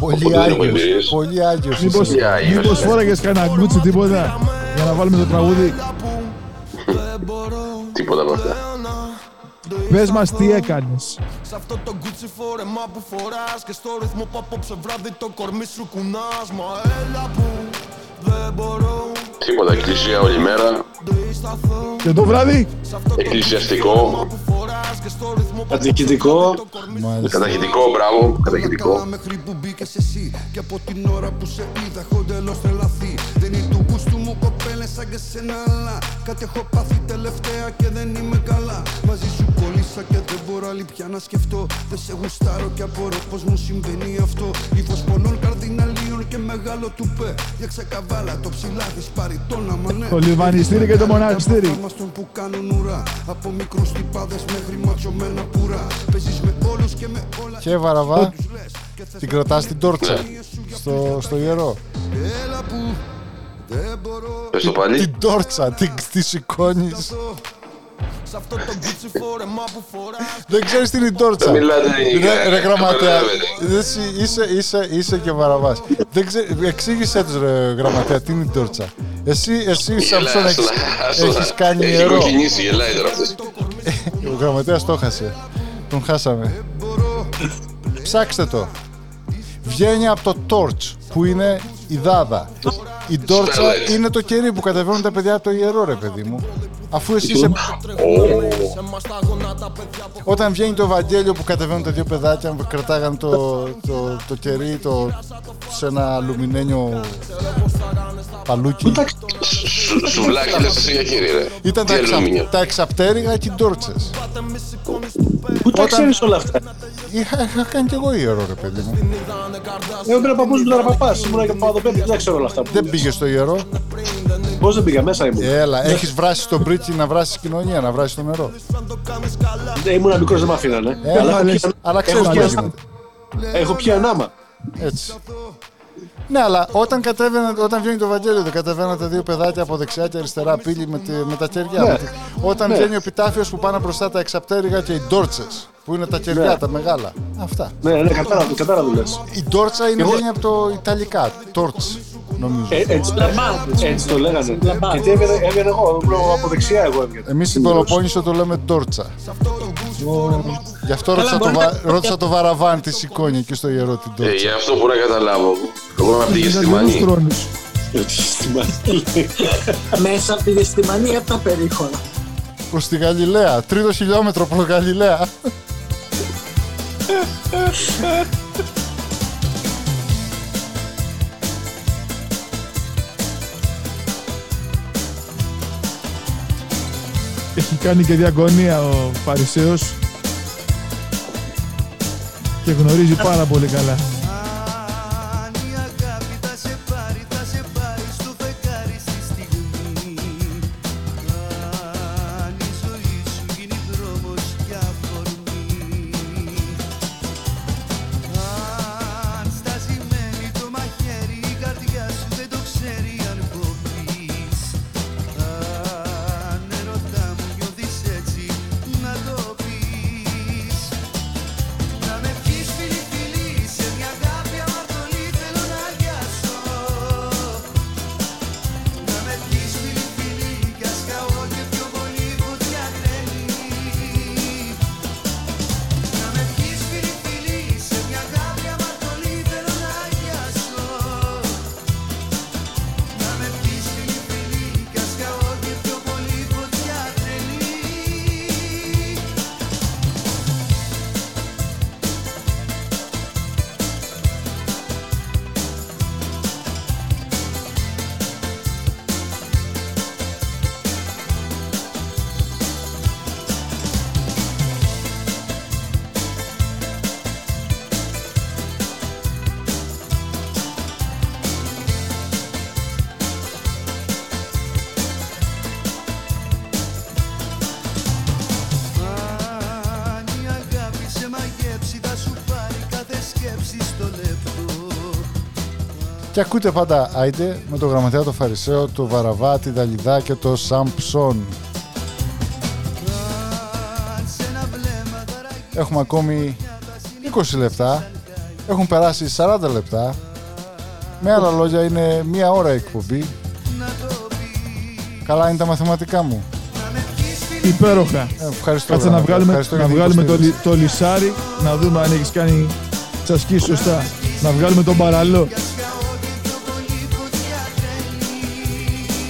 Πολύ Οπότε δεν έχω άγιος. εμπειρίες. Πολύ άγιος. Μήπως, είσαι. Άγιος. μήπως φόραγες κανένα γκούτσι τίποτα για να βάλουμε το τραγούδι; Τίποτα από αυτά. Πες μας τι έκανες. Σ' αυτό το Gucci φόρεμα που φοράς Και στο ρυθμό που απόψε βράδυ το κορμί σου κουνάς Μα έλα που δεν μπορώ Τίποτα, εκκλησία όλη μέρα. Δισταθώ Και το βράδυ; Σ' αυτό το Εκκλησιαστικό. που φοράς Και στο ρυθμό που Κατοικητικό. Μάλιστα. Καταχητικό, μπράβο, καταχητικό. μέχρι που μπήκες εσύ Και από την ώρα που σε είδα έχω εντελώς τρελαθεί Δεν είναι του γούστου μου κοπέλες σαν και σένα αλλά Κάτι έχω πάθει τελευταία και δεν είμαι καλά Μαζί σου κόλλησα και δεν μπορώ άλλη πια να σκεφτώ. Δεν σε γουστάρω και απορώ πως μου συμβαίνει αυτό. Ήφος πονών καρδιναλίων και μεγάλο τουπέ. Για ξεκαβάλα το ψηλά έχεις πάρει τον αμανέ Το λιβανιστήρι και το μοναστήρι. Μας τον που κάνουν ουρά. Από μικρούς τυπάδες μέχρι ματσωμένα πουρά. Παίζεις με όλους και με όλα. Και βαραβά, τους λες και θες την κρατάς την τόρτσα. Ναι. στο, στο ιερό. Έλα που δεν μπορώ. Πες το πάλι. Την τόρτσα, την, τη σηκώνεις. Σ' αυτό το Gucci φόρεμα που φοράς Δεν ξέρεις τι είναι η τόρτσα. Δεν μιλάτε ελληνικά, Ρε, ρε ε, γραμματέα, καταλαβαίνετε. εσύ είσαι, είσαι, είσαι και βαραβάς. Δεν ξέ, εξήγησέ τους ρε γραμματέα τι είναι η τόρτσα. Εσύ, εσύ Σαμψόν Γελάει, έχεις, άστα, άστα. έχεις κάνει Έχει ιερό. κοκκινήσει, γελάει τώρα αυτός. Ο γραμματέας το χάσε. Τον χάσαμε. Ψάξτε το. Βγαίνει από το torch που είναι η δάδα. Η τόρτσα Σπέλετ. είναι το κερί που κατεβαίνουν τα παιδιά από το ιερό ρε παιδί μου. Αφού εσύ είσαι... Όταν βγαίνει το Ευαγγέλιο που κατεβαίνουν τα δύο παιδάκια που κρατάγαν το, το, το κερί το, σε ένα αλουμινένιο παλούκι. Σου- Σουβλάκι λες εσύ για κύριε ρε. Ήταν Τι τα, εξα, αλουμίνιο. τα εξαπτέρυγα και οι τόρτσες. Πού τα Όταν- ξέρεις όλα αυτά; Είχα, είχα κάνει κι εγώ ιερό ρε παιδί μου. Εγώ πήρα παππούς μου τώρα παπάς. Ήμουνα και παπαδοπέδι. Δεν ξέρω όλα αυτά. που Δεν λες. πήγες στο ιερό; Πώς δεν πήγα μέσα ήμουν. Έλα, έχεις βράσει τον πρίτσι να βράσει κοινωνία, να βράσει το νερό. Ε, Ήμουνα μικρός δεν με αφήνανε. Έλα, Αλλά έχω λες, πια- αλλά ξέρεις έχω τι πια- γίνεται. Έχω πια ανάμα. Έτσι. Ναι, αλλά όταν, κατέβαινε, όταν βγαίνει το Ευαγγέλιο, δεν κατεβαίνουν τα δύο παιδάκια από δεξιά και αριστερά πύλη με, τη- με τα κεριά. Ναι. Με τη- Όταν Ναι. βγαίνει ο επιτάφιος που πάνε μπροστά τα εξαπτέρυγα και οι ντόρτσες, που είναι τα κεριά, Ναι. τα μεγάλα. Αυτά. Ναι, ναι, κατάλαβα, κατάλαβα λες. Η ντόρτσα είναι Εγώ- βγαίνει από το Ιταλικά. Τόρτς. Νομίζω. Ε, έτσι, Λαμπάδες. έτσι το λέγανε. Λαμπάδες. Γιατί έβγαινε, έβγαινε εγώ, ήμουν από δεξιά εγώ έβγαινε. Εμείς στην Πελοπόννησο το λέμε τόρτσα. Γι' αυτό Καλά, ρώτησα το, μπορείτε- βα... ρώτησα το βαραβάν τη σηκώνει εκεί στο ιερό την Ε, τόρτσα. για αυτό μπορεί να καταλάβω. Εγώ είμαι από τη Ιταλιανούς Γεστημανή. χρόνους. Στη Μανίλη. Μέσα από τη Γεστημανία από τα περίχωρα. Προς τη Γαλιλαία. Τρίτο χιλιόμετρο προς Γαλιλαία. Έχει κάνει και διακονία ο Φαρισαίος και γνωρίζει πάρα πολύ καλά. Και ακούτε πάντα Άιντε με το γραμματέα το Φαρισαίο, το Βαραβά, την Δαλιδά και το Σαμψόν. Αν σε ένα βλέμμα ταραγεί Έχουμε ακόμη 20 λεπτά. Έχουν περάσει 40 λεπτά. Με άλλα λόγια είναι μία ώρα η εκπομπή. Καλά είναι τα μαθηματικά μου. Υπέροχα. Ε, ευχαριστώ. Κάτσε να γραμματέα. βγάλουμε, Ευχαριστώ να για την βγάλουμε το, υποστήριξη. λι- το λισάρι, να δούμε αν έχεις κάνει τις ασκήσεις σωστά. Να βγάλουμε τον παραλό.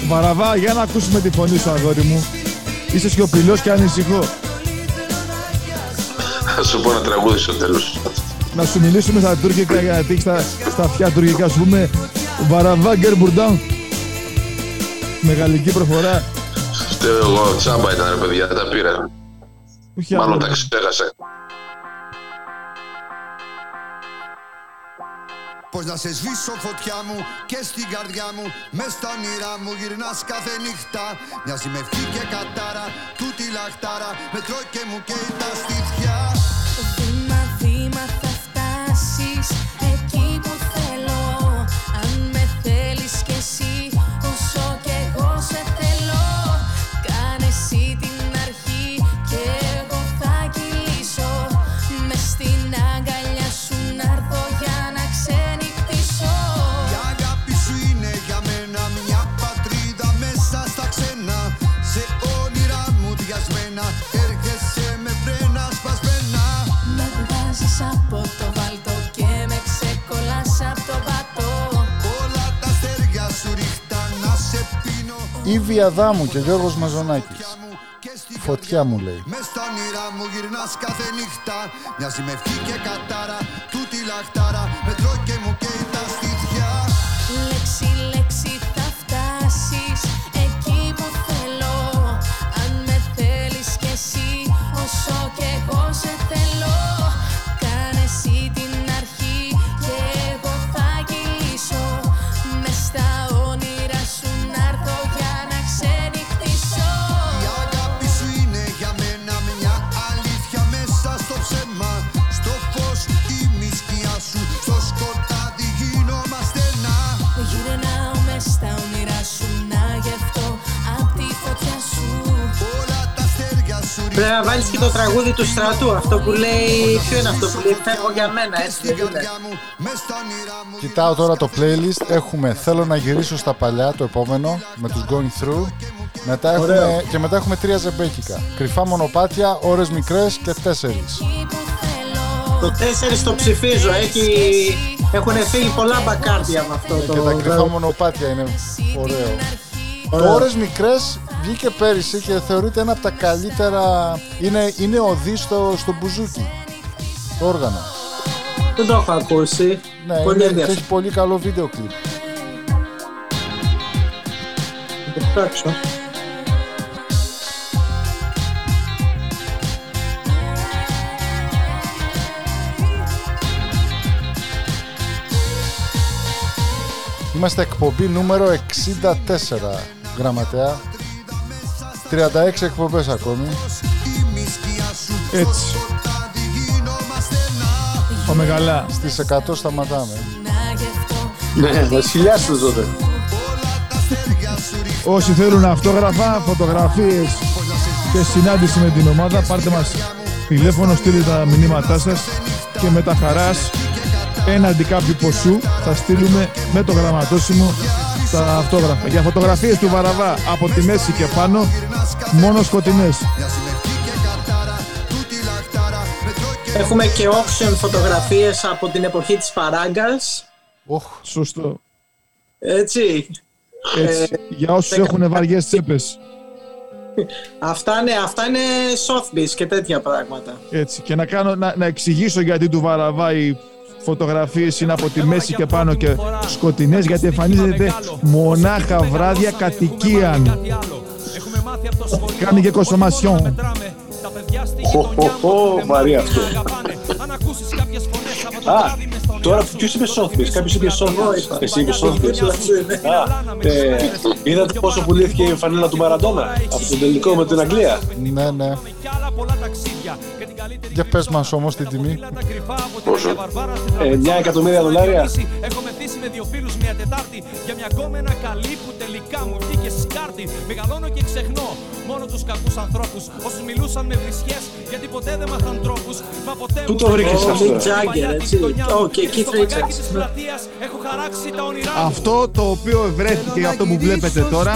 Βαραβά, για να ακούσουμε τη φωνή σου αγόρι μου. Είσαι σιωπηλός και ανησυχώ. Θα σου πω ένα τραγούδι στο τέλος. Να σου μιλήσουμε στα τουρκικά γιατί έχεις τα, στα αυτιά τουρκικά. Σου πούμε Βαραβά Γκέρμπουρντάουν. Μεγαλική προφορά. Φταίω εγώ, τσάμπα ήταν ρε παιδιά, τα πήρα. Όχι Μάλλον άλλο. τα ξέχασα. Πώς να σε σβήσω φωτιά μου και στην καρδιά μου Μες στα όνειρά μου γυρνάς κάθε νύχτα. Μοιάζει με ευχή και κατάρα Τούτη λαχτάρα Με τρώει και μου καίει τα στήθια Ήβη Αδάμου και Γιώργος Μαζονάκης. και στη Φωτιά μου λέει. Μες στα όνειρά μου γυρνάς κάθε νύχτα Μοιάζει με ευχή και κατάρα Τούτη λαχτάρα Με τρώει και μου καίει να βάλεις και το τραγούδι του στρατού, αυτό που λέει, ποιο είναι αυτό που λέει, φεύγω για μένα, έτσι δεν είναι. Κοιτάω τώρα το playlist. Έχουμε Θέλω να γυρίσω στα παλιά, το επόμενο, με τους Going Through. Μετά έχουμε, Ωραίο. και μετά έχουμε τρία ζεμπέκικα. Κρυφά μονοπάτια, ώρες μικρές και τέσσερις. Το 4 το ψηφίζω, έχει, έχουν φύγει πολλά μπακάρδια με αυτό το Και τα κρυφά τραγούδι. μονοπάτια είναι ωραίο. Το Ωραίο. ώρες μικρές βγήκε πέρυσι και θεωρείται ένα από τα καλύτερα. Είναι, είναι οδύ στο, στο μπουζούκι. Το όργανο. Δεν το έχω ακούσει. Ναι, Πολύ είναι, και ενδιαφέρον. έχει πολύ καλό βίντεο κλιπ. Θα το ψάξω. Είμαστε εκπομπή νούμερο 64 γραμματέα. 36 εκπομπές ακόμη. Έτσι. Πάμε καλά. Στις 100 σταματάμε. Ναι, βασιλιάς τους τότε. Όσοι θέλουν αυτόγραφα, φωτογραφίες και συνάντηση με την ομάδα, πάρτε μας τηλέφωνο, στείλτε τα μηνύματά σας και με τα χαράς έναντι κάποιου ποσού θα στείλουμε με το γραμματόσημο τα αυτόγραφα. Για φωτογραφίες του Βαραβά από τη μέση και πάνω, μόνο σκοτεινές. Έχουμε και auction φωτογραφίες από την εποχή της Παράγκας. Οχ, Σωστό. Έτσι. Έτσι. Ε, Για όσους δεκα- έχουν βαριές τσέπες. Αυτά, ναι, αυτά είναι softbeats και τέτοια πράγματα. Έτσι. Και να, κάνω, να, να εξηγήσω γιατί του Βαραβά οι φωτογραφίες είναι από τη μέση και πάνω και σκοτεινές γιατί εμφανίζεται μονάχα βράδια κατοικίαν. Κάνει και κοσομασιόν. Χω, χω, χω, βαρύ αυτό. Α, τώρα ποιος είπε Sotheby's, κάποιος είπε Sotheby's. Εσύ είπες Sotheby's. Α, ε, είδατε πόσο πουλήθηκε η φανέλα του Μαραντόνα από τον τελικό με την Αγγλία; ναι, ναι. Για πες μας όμως την τιμή. Πόσο; Ε, 9 εκατομμύρια δολάρια. Έχω μεθύσει με δύο φίλους μια Τετάρτη για μια γκόμενα καλή που τελικά μου βγήκε σκάρτη. Μεγαλώνω και ξεχνώ μόνο τους κακούς ανθρώπους. Όσους μιλούσαν με βρισιέ γιατί ποτέ δεν μάθαν τρόπους. Μα ποτέ Πού μου το στο βρήκες δρόμο αυτό; μου Mick Jagger, παλιά έτσι. τη γειτονιά μου. Ω, και Και Keith στο κοντάκι Richards. της πλατείας έχω χαράξει τα όνειρά μου. Αυτό το οποίο βρέθηκε αυτό που βλέπετε τώρα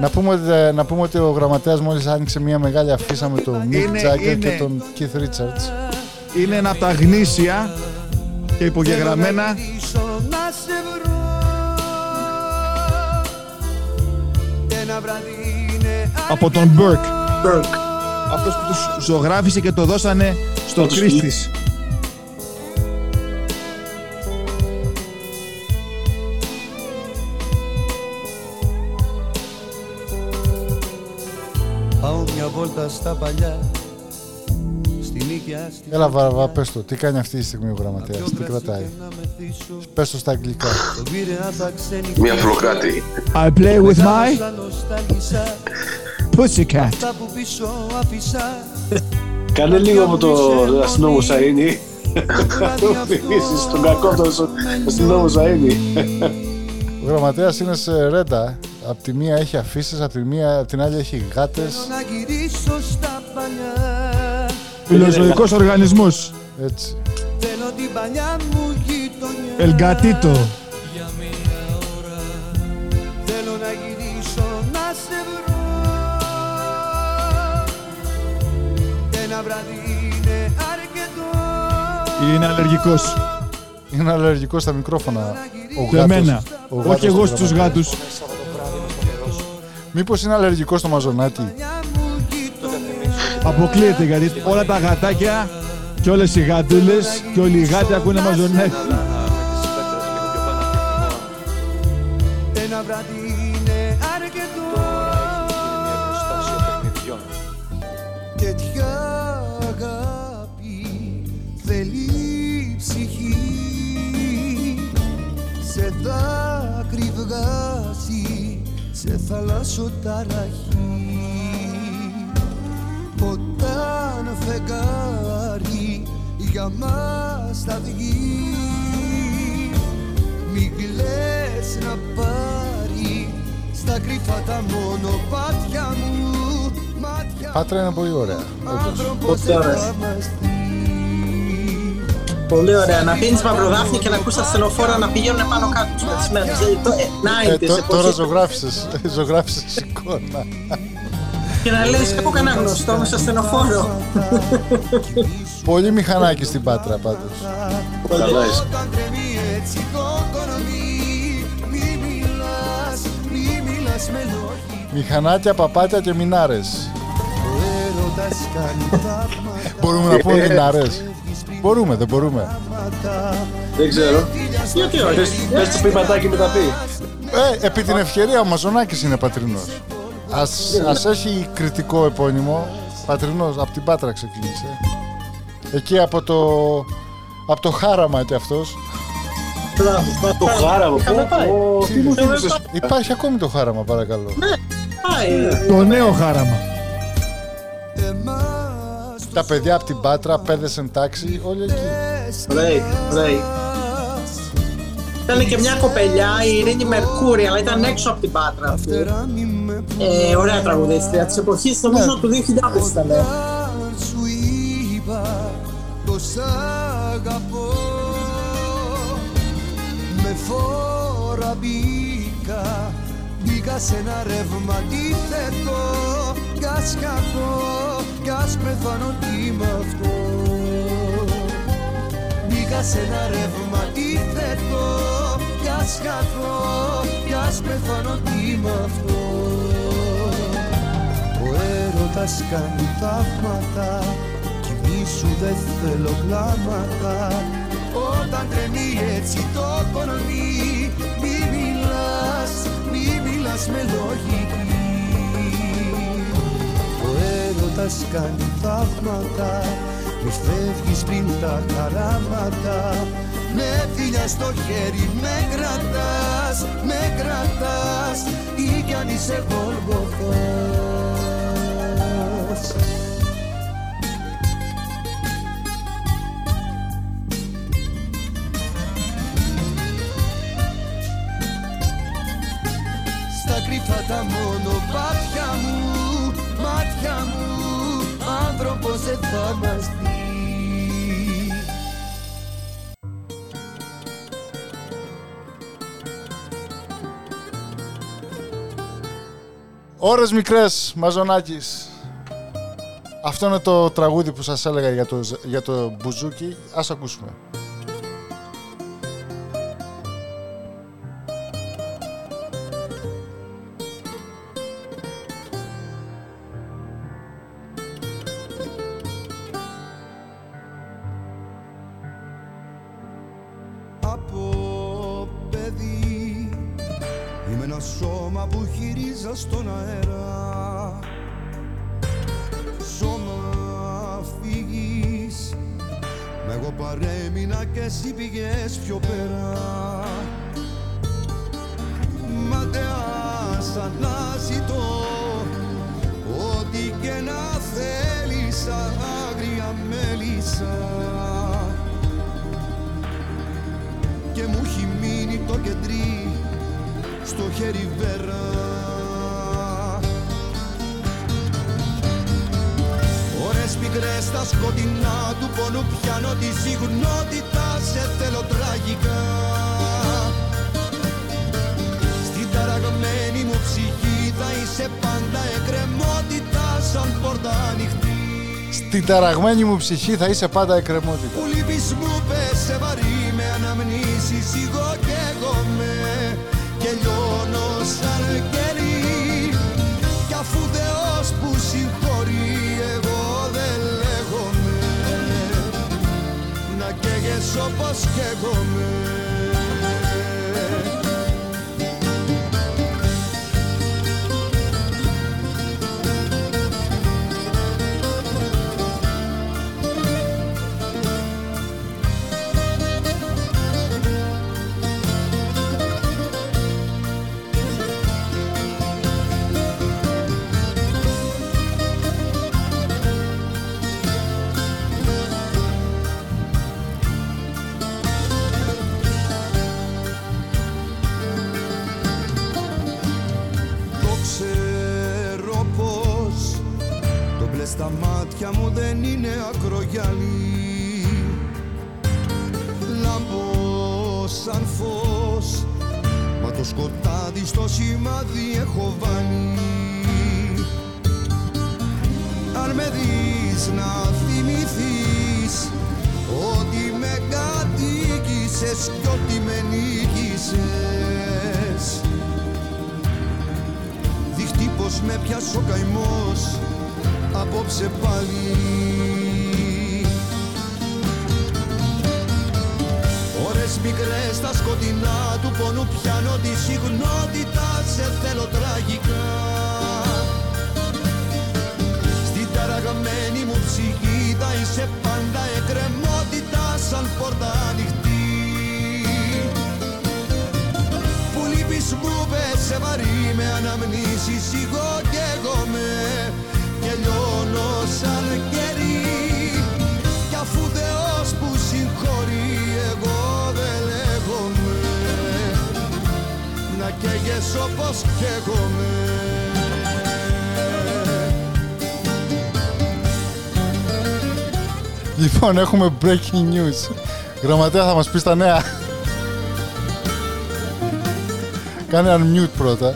Να πούμε, ότι- ε, να πούμε ότι ο γραμματέας μόλις άνοιξε μια μεγάλη αφίσα με τον Mick Είναι- Jagger είναι- και τον Keith Richards. είναι ένα από τα γνήσια και υπογεγραμμένα να σε βρω Ένα βράδυ είναι από τον Burke. Burke. Αυτός που τους ζωγράφισε και το δώσανε στο τους Κρίστης. Πάω μια βόλτα στα παλιά Στη νίκια στη Έλα βαραβά, πες το. Τι κάνει αυτή τη στιγμή ο γραμματέας, τι κρατάει. να μεθύσω Πες το στα αγγλικά. Τον Πειραιά θα ξενυχτήσω Μια φλοκάτη. I play with my Θα νοσταλγίσα pussycat. Αυτά που πίσω άφησα Κάνε λίγο από το αστυνόμο Σαΐνι. Το θυμίσεις τον κακό τον αστυνόμο Σαΐνι. Ο γραμματέας είναι σε ρέντα. Απ' τη μία έχει αφήσεις, απ' τη μία, απ' την άλλη έχει γάτες. Να γυρίσω στα παλιά Φιλοζωικός οργανισμός. Έτσι. Θέλω την παλιά μου γειτονιά Ελγκατίτο. Για μία ώρα Θέλω να γυρίσω να σε βρω Ένα βράδυ είναι αρκετό Είναι αλλεργικός. Είναι αλλεργικός στα μικρόφωνα. Ο Σε γάτος. μένα. Ο γάτος Όχι εγώ τους στους γραμματέας. γάτους. Μήπως είναι αλλεργικός στο μαζονάκι; Αποκλείεται γιατί όλα τα γατάκια και όλες οι γατούλες και όλοι οι γάτοι ακούνε μαζονάκι. Ένα βράδυ είναι αρκετό. Τέτοια αγάπη θέλει ψυχή. Σε δάκρυ βγάζει, σε θαλάσσο ταραχή Όταν φεγγάρι για μας θα βγει μη κλαις να πάρει στα κρυφά τα μονοπάτια μου μάτια Πάτρα είναι πολύ ωραία. όντως. Πολύ ωραία. Πολύ ωραία. Να πίνεις μαυροδάφνη και να ακούς τα στενοφόρα να πηγαίνουν πάνω κάτω τους πετυσμένους. Δηλαδή, το- ε, 90s, Ε, τω- τώρα εποχή. ζωγράφισες, ζωγράφισες εικόνα. Και να λες, έχω κανένα γνωστό με στο στενοφόρο. Πολύ μηχανάκι στην Πάτρα πάντως. Καλά είσαι. Όταν τρέμει έτσι το κορμί Μη μιλάς, μη μιλάς με λόγια Μηχανάκια, παπάτια και μινάρες. Ο έρωτας κάνει θαύματα Μπορούμε να πούμε μινάρες; Μπορούμε, δεν μπορούμε. Δεν ξέρω. Γιατί όχι. Πες- Πες το ποιηματάκι με τα πει. Ε, επί την ευκαιρία ο Μαζονάκης είναι πατρινός. Ας, ας έχει κριτικό επώνυμο. Πατρινός, από την Πάτρα ξεκίνησε. Εκεί από το, από το χάραμα κι αυτός. Μπράβο. Το χάραμα. Είχαμε πω, πάει. πω, Τι μου Είχαμε θύμισες; πάει. Υπάρχει ακόμη το χάραμα παρακαλώ. Πάει. Το νέο χάραμα. Τα παιδιά από την Πάτρα, πέδες εν τάξη, όλοι εκεί. Break, break. Ήταν και μια κοπελιά, η Ειρήνη Μερκούρη, αλλά ήταν έξω από την Πάτρα αυτή. Ε, ωραία τραγουδίστρια της εποχής, νομίζω του 2000 ήταν. ε. σου είπα πως αγαπώ Με φόρα μπήκα Μπήκα σε ένα ρεύμα αντίθετο Κι ας χαθώ, κι ας πεθάνω τι με αυτό Μπήκα σε ένα ρεύμα αντίθετο Κι ας χαθώ, κι ας πεθάνω τι με αυτό. Ο έρωτας κάνει θαύματα Κι μη σου δεν θέλω κλάματα. Όταν τρεμεί έτσι το κορμί Μη μιλάς, μη μιλάς με λογική. Ο έρωτας κάνει θαύματα Μη φεύγεις πριν τα χαράματα με φιλιά στο χέρι με κρατάς, με κρατάς Ή κι αν είσαι γολγοθάς Στα κρυφά τα μονοπάτια μου, μάτια μου Άνθρωπος δεν θα μας δει Ώρες μικρές, Μαζονάκης. Αυτό είναι το τραγούδι που σας έλεγα για το, ζ- για το μπουζούκι. Ας ακούσουμε. από παιδί Είμαι ένας σώμα που γυρίζα στον αέρα. Σώμα φύγεις Μα εγώ παρέμεινα και εσύ πήγες πιο πέρα στο χέρι βέρα Ώρες πικρές στα σκοτεινά του πόνου πιάνω τη συγνότητα σε θέλω τραγικά. Στην ταραγμένη μου ψυχή θα είσαι πάντα εκκρεμότητα σαν πόρτα ανοιχτή. Στην ταραγμένη μου ψυχή θα είσαι πάντα εκκρεμότητα. Όπως σημάδι έχω βάλει Αν με δεις να θυμηθείς Ότι με κατοίκησες κι ότι με νίκησες. Δείχνει πως με πιάσει ο καημός Απόψε πάλι Ώρες μικρές στα σκοτεινά του πόνου πιάνω τη συγνότητα Σε θέλω τραγικά. Στην ταραγμένη μου ψυχή θα είσαι πάντα εκκρεμότητα σαν πόρτα ανοιχτή. Που λείπεις μου πέσε βαρύ με αναμνήσεις εγώ και εγώ με. Και λιώνω σαν κερί. Κι αφού Θεός που συγχωρεί καίγες όπως καίγομαι Λοιπόν, έχουμε breaking news. Γραμματέα θα μας πεις τα νέα. Κάνε unmute πρώτα.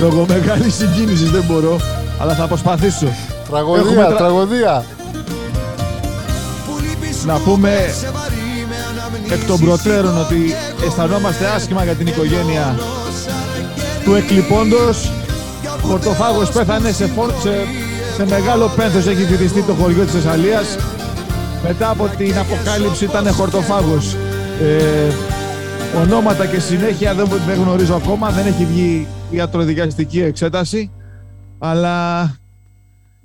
Λόγω μεγάλης συγκίνησης δεν μπορώ, αλλά θα προσπαθήσω. Τραγωδία, Έχουμε τρα- τραγωδία. Να πούμε εκ των προτέρων ότι αισθανόμαστε άσχημα για την οικογένεια του εκλειπώντος. Ο χορτοφάγος πέθανε σε, φο- σε, σε μεγάλο πένθος έχει βυθιστεί το χωριό της Θεσσαλίας. Μετά από την αποκάλυψη ήταν χορτοφάγος. Ε, ονόματα και συνέχεια δεν, δεν γνωρίζω ακόμα, δεν έχει βγει ιατροδικαστική εξέταση. Αλλά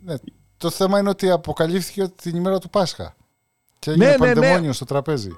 Ναι, το θέμα είναι ότι αποκαλύφθηκε την ημέρα του Πάσχα. Και Ναι, έγινε ναι, ναι. παντεμόνιο στο τραπέζι.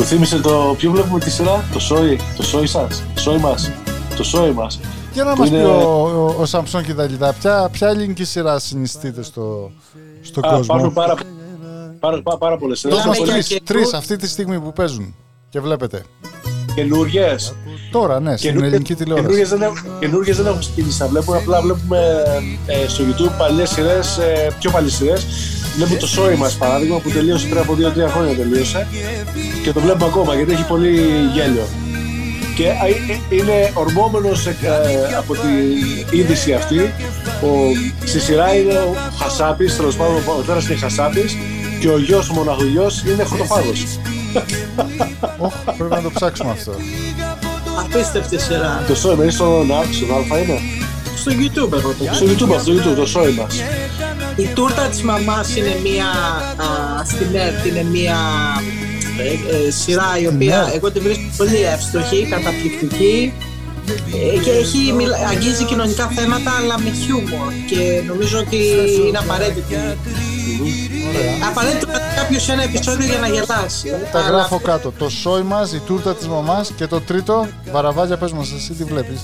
Μου θύμισε το. Ποιο βλέπουμε τη σειρά, το σόι, το σόι σας, το σόι μας. Το σόι μας. Για να Που μας είναι- πει ο, ο, ο Σαμψόν και η Δαλίδα, ποια, ποια ελληνική σειρά συνιστείτε στο, στον Α, κόσμο; υπάρχουν πάρα, πάρα, πάρα, πάρα πολλές σειρές. Δώσ' μας Μιλάμε τρεις, για τρεις αυτή τη στιγμή που παίζουν και βλέπετε. Καινούριε. Τώρα, ναι, στην ελληνική τηλεόραση. Καινούριε δεν, έχουν- καινούριες δεν έχουν ξεκινήσει να βλέπουμε. Απλά βλέπουμε ε, στο YouTube παλιές σειρές, ε, πιο παλιές σειρές. Βλέπουμε το σόι μας παράδειγμα που τελείωσε πριν από 2-3 χρόνια τελείωσε. Και το βλέπουμε ακόμα γιατί έχει πολύ γέλιο. Και α, ε, είναι ορμόμενος από την είδηση αυτή. Ο, στη σειρά είναι ο Χασάπης, τέλος πάντων ο πατέρας είναι Χασάπης και ο γιος, ο μοναχογιός είναι χορτοφάγο. Όχ, πρέπει να το ψάξουμε αυτό. Απίστευτη σειρά. το σόι μα είναι στον, Α- στον Α, είναι. Στο YouTube εγώ το Στο YouTube, στο YouTube, το σόι μας. Η τούρτα της μαμάς είναι μία, α, στην ΕΡΤ είναι μία ε, ε, σειρά η οποία ΕΡΤ. εγώ τη βρίσκω πολύ εύστοχη, καταπληκτική ε, και έχει, μιλα- αγγίζει κοινωνικά θέματα αλλά με χιούμορ και νομίζω ότι είναι απαραίτητη. Ε, Απαραίτητο να δει κάποιος ένα επεισόδιο για να γελάσει. Τα Αλλά γράφω κάτω. Το σόι μας, η τούρτα της μαμάς και το τρίτο, βαραβάγια πες μας εσύ τι βλέπεις.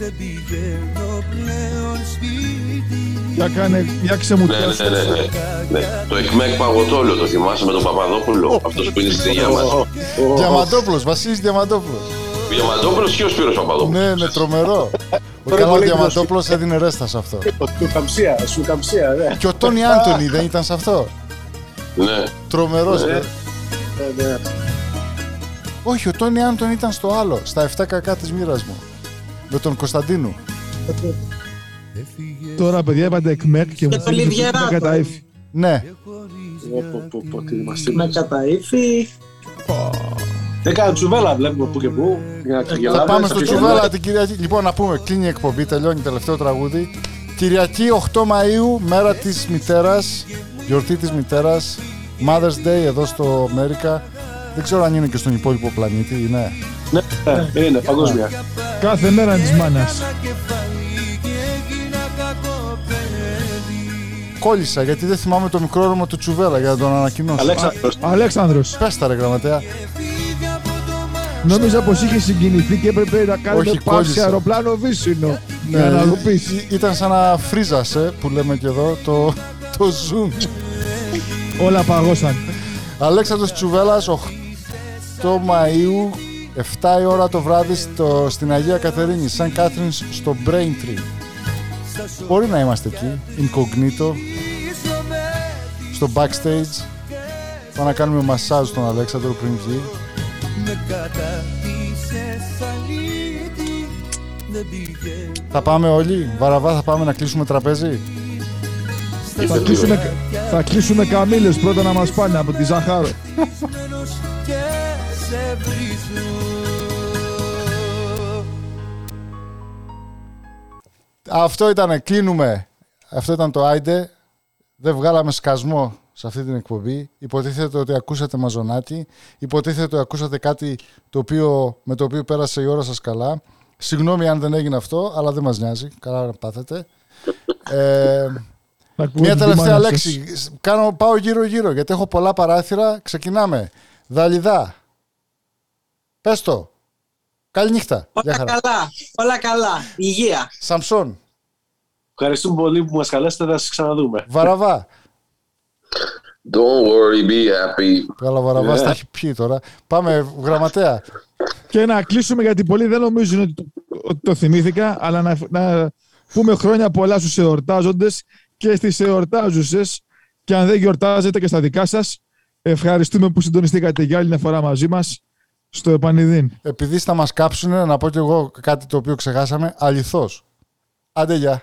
Δεν πηγαίνω πλέον σπίτι για κάνε, για Ναι, ξεμουτιάσου. ναι, ναι, ναι. ναι. Το εκμέκ παγωτόλιο το θυμάσαι με τον Παπαδόπουλο. Αυτός που είναι στη ταινία μας. Διαμαντόπουλος, Βασίλης Διαμαντόπουλος. Διαμαντόπουλος ή ο Σπύρος Παπαδόπουλος. Ναι, ναι, τρομερό. Ο Ωραία, καλά πολύ Διαμαντόπουλος έδινε ρέστα σε αυτό. Σου καμψία, σου καμψία, ναι. Και ο Τόνι Άντωνη δεν ήταν σε αυτό; Ναι. Τρομερός. Ναι. ε. Ναι, ναι. Όχι, ο Τόνι Άντωνη ήταν στο άλλο, στα 7 κακά της μοίρας μου. Με τον Κωνσταντίνου. Τώρα, παιδιά, είπατε εκμεκ και μου το θέλει Λιβιεράτο. με καταήφη. Ναι, Πω, πω, πω, πω, τι είμαστε. με καταήφη. Δεν κάνω τσουβέλα, βλέπουμε που και που. Για να θα γελάμε, πάμε θα στο φύγουμε. Τσουβέλα την Κυριακή. Λοιπόν, να πούμε, κλείνει η εκπομπή, τελειώνει τελευταίο τραγούδι. Κυριακή 8 Μαΐου, μέρα της μητέρας, γιορτή της μητέρας, Mother's Day εδώ στο Αμέρικα. Δεν ξέρω αν είναι και στον υπόλοιπο πλανήτη, είναι. Ναι, ναι, είναι παγκόσμια. Κάθε μέρα της μάνας. κόλλησα γιατί δεν θυμάμαι το μικρό όνομα του Τσουβέλα για να τον ανακοινώσω. Αλέξανδρος. Αλέξανδρος. Πες τα ρε γραμματέα. Νόμιζα πως είχε συγκινηθεί και έπρεπε να κάνουμε Όχι, πάση κόλλησα. αεροπλάνο βύσσινο. Ναι, Για να το πεις. ή- Ήταν σαν να φρίζασε που λέμε και εδώ το, το zoom. Όλα παγώσαν. Αλέξανδρος Τσουβέλας 8 Μαΐου 7 η ώρα το βράδυ στο, στην Αγία Κατερίνη Σαν Κάθρινς στο Braintree Μπορεί να είμαστε εκεί Incognito Στο backstage Θα να κάνουμε μασάζ στον Αλέξανδρο πριν βγει Με καταπίσες αλήτη Δεν πήγε Θα πάμε όλοι Βαραβά θα πάμε να κλείσουμε τραπέζι; Θα κλείσουμε, θα κλείσουμε καμήλες πρώτα να μας πάνε από τη Ζαχάρο. Μένος και σε βρίζω Αυτό ήταν, κλείνουμε. Αυτό ήταν το Άιντε. Δεν βγάλαμε σκασμό σε αυτή την εκπομπή. Υποτίθεται ότι ακούσατε μαζονάκι. Υποτίθεται ότι ακούσατε κάτι το οποίο, με το οποίο πέρασε η ώρα σας καλά. Συγγνώμη αν δεν έγινε αυτό, αλλά δεν μας νοιάζει. Καλά να πάθετε. Ε, Θα ακούω μια την τελευταία μάνα σας. λέξη. Κάνω, πάω γύρω-γύρω γιατί έχω πολλά παράθυρα. Ξεκινάμε. Δαλιδά. Πες το. Καληνύχτα. Γεια Όλα χαρά. καλά, όλα καλά. Υγεία. Σαμψόν. Ευχαριστούμε πολύ που μας καλέσετε, θα σας ξαναδούμε. Βαραβά. Don't worry, be happy. Καλά, Βαραβά, Ε. τα έχει πιει τώρα. Πάμε, γραμματέα. Και να κλείσουμε γιατί πολλοί δεν νομίζουν ότι το, ότι το θυμήθηκα, αλλά να, να πούμε χρόνια πολλά στους εορτάζοντες και στις εορτάζουσες και αν δεν γιορτάζετε και στα δικά σας, ευχαριστούμε που συντονιστήκατε για άλλη μια φορά μαζί μας στο Επανειδήν. Επειδή θα μας κάψουνε, να πω κι εγώ κάτι το οποίο ξεχάσαμε. Αληθώς. Άντε, γεια.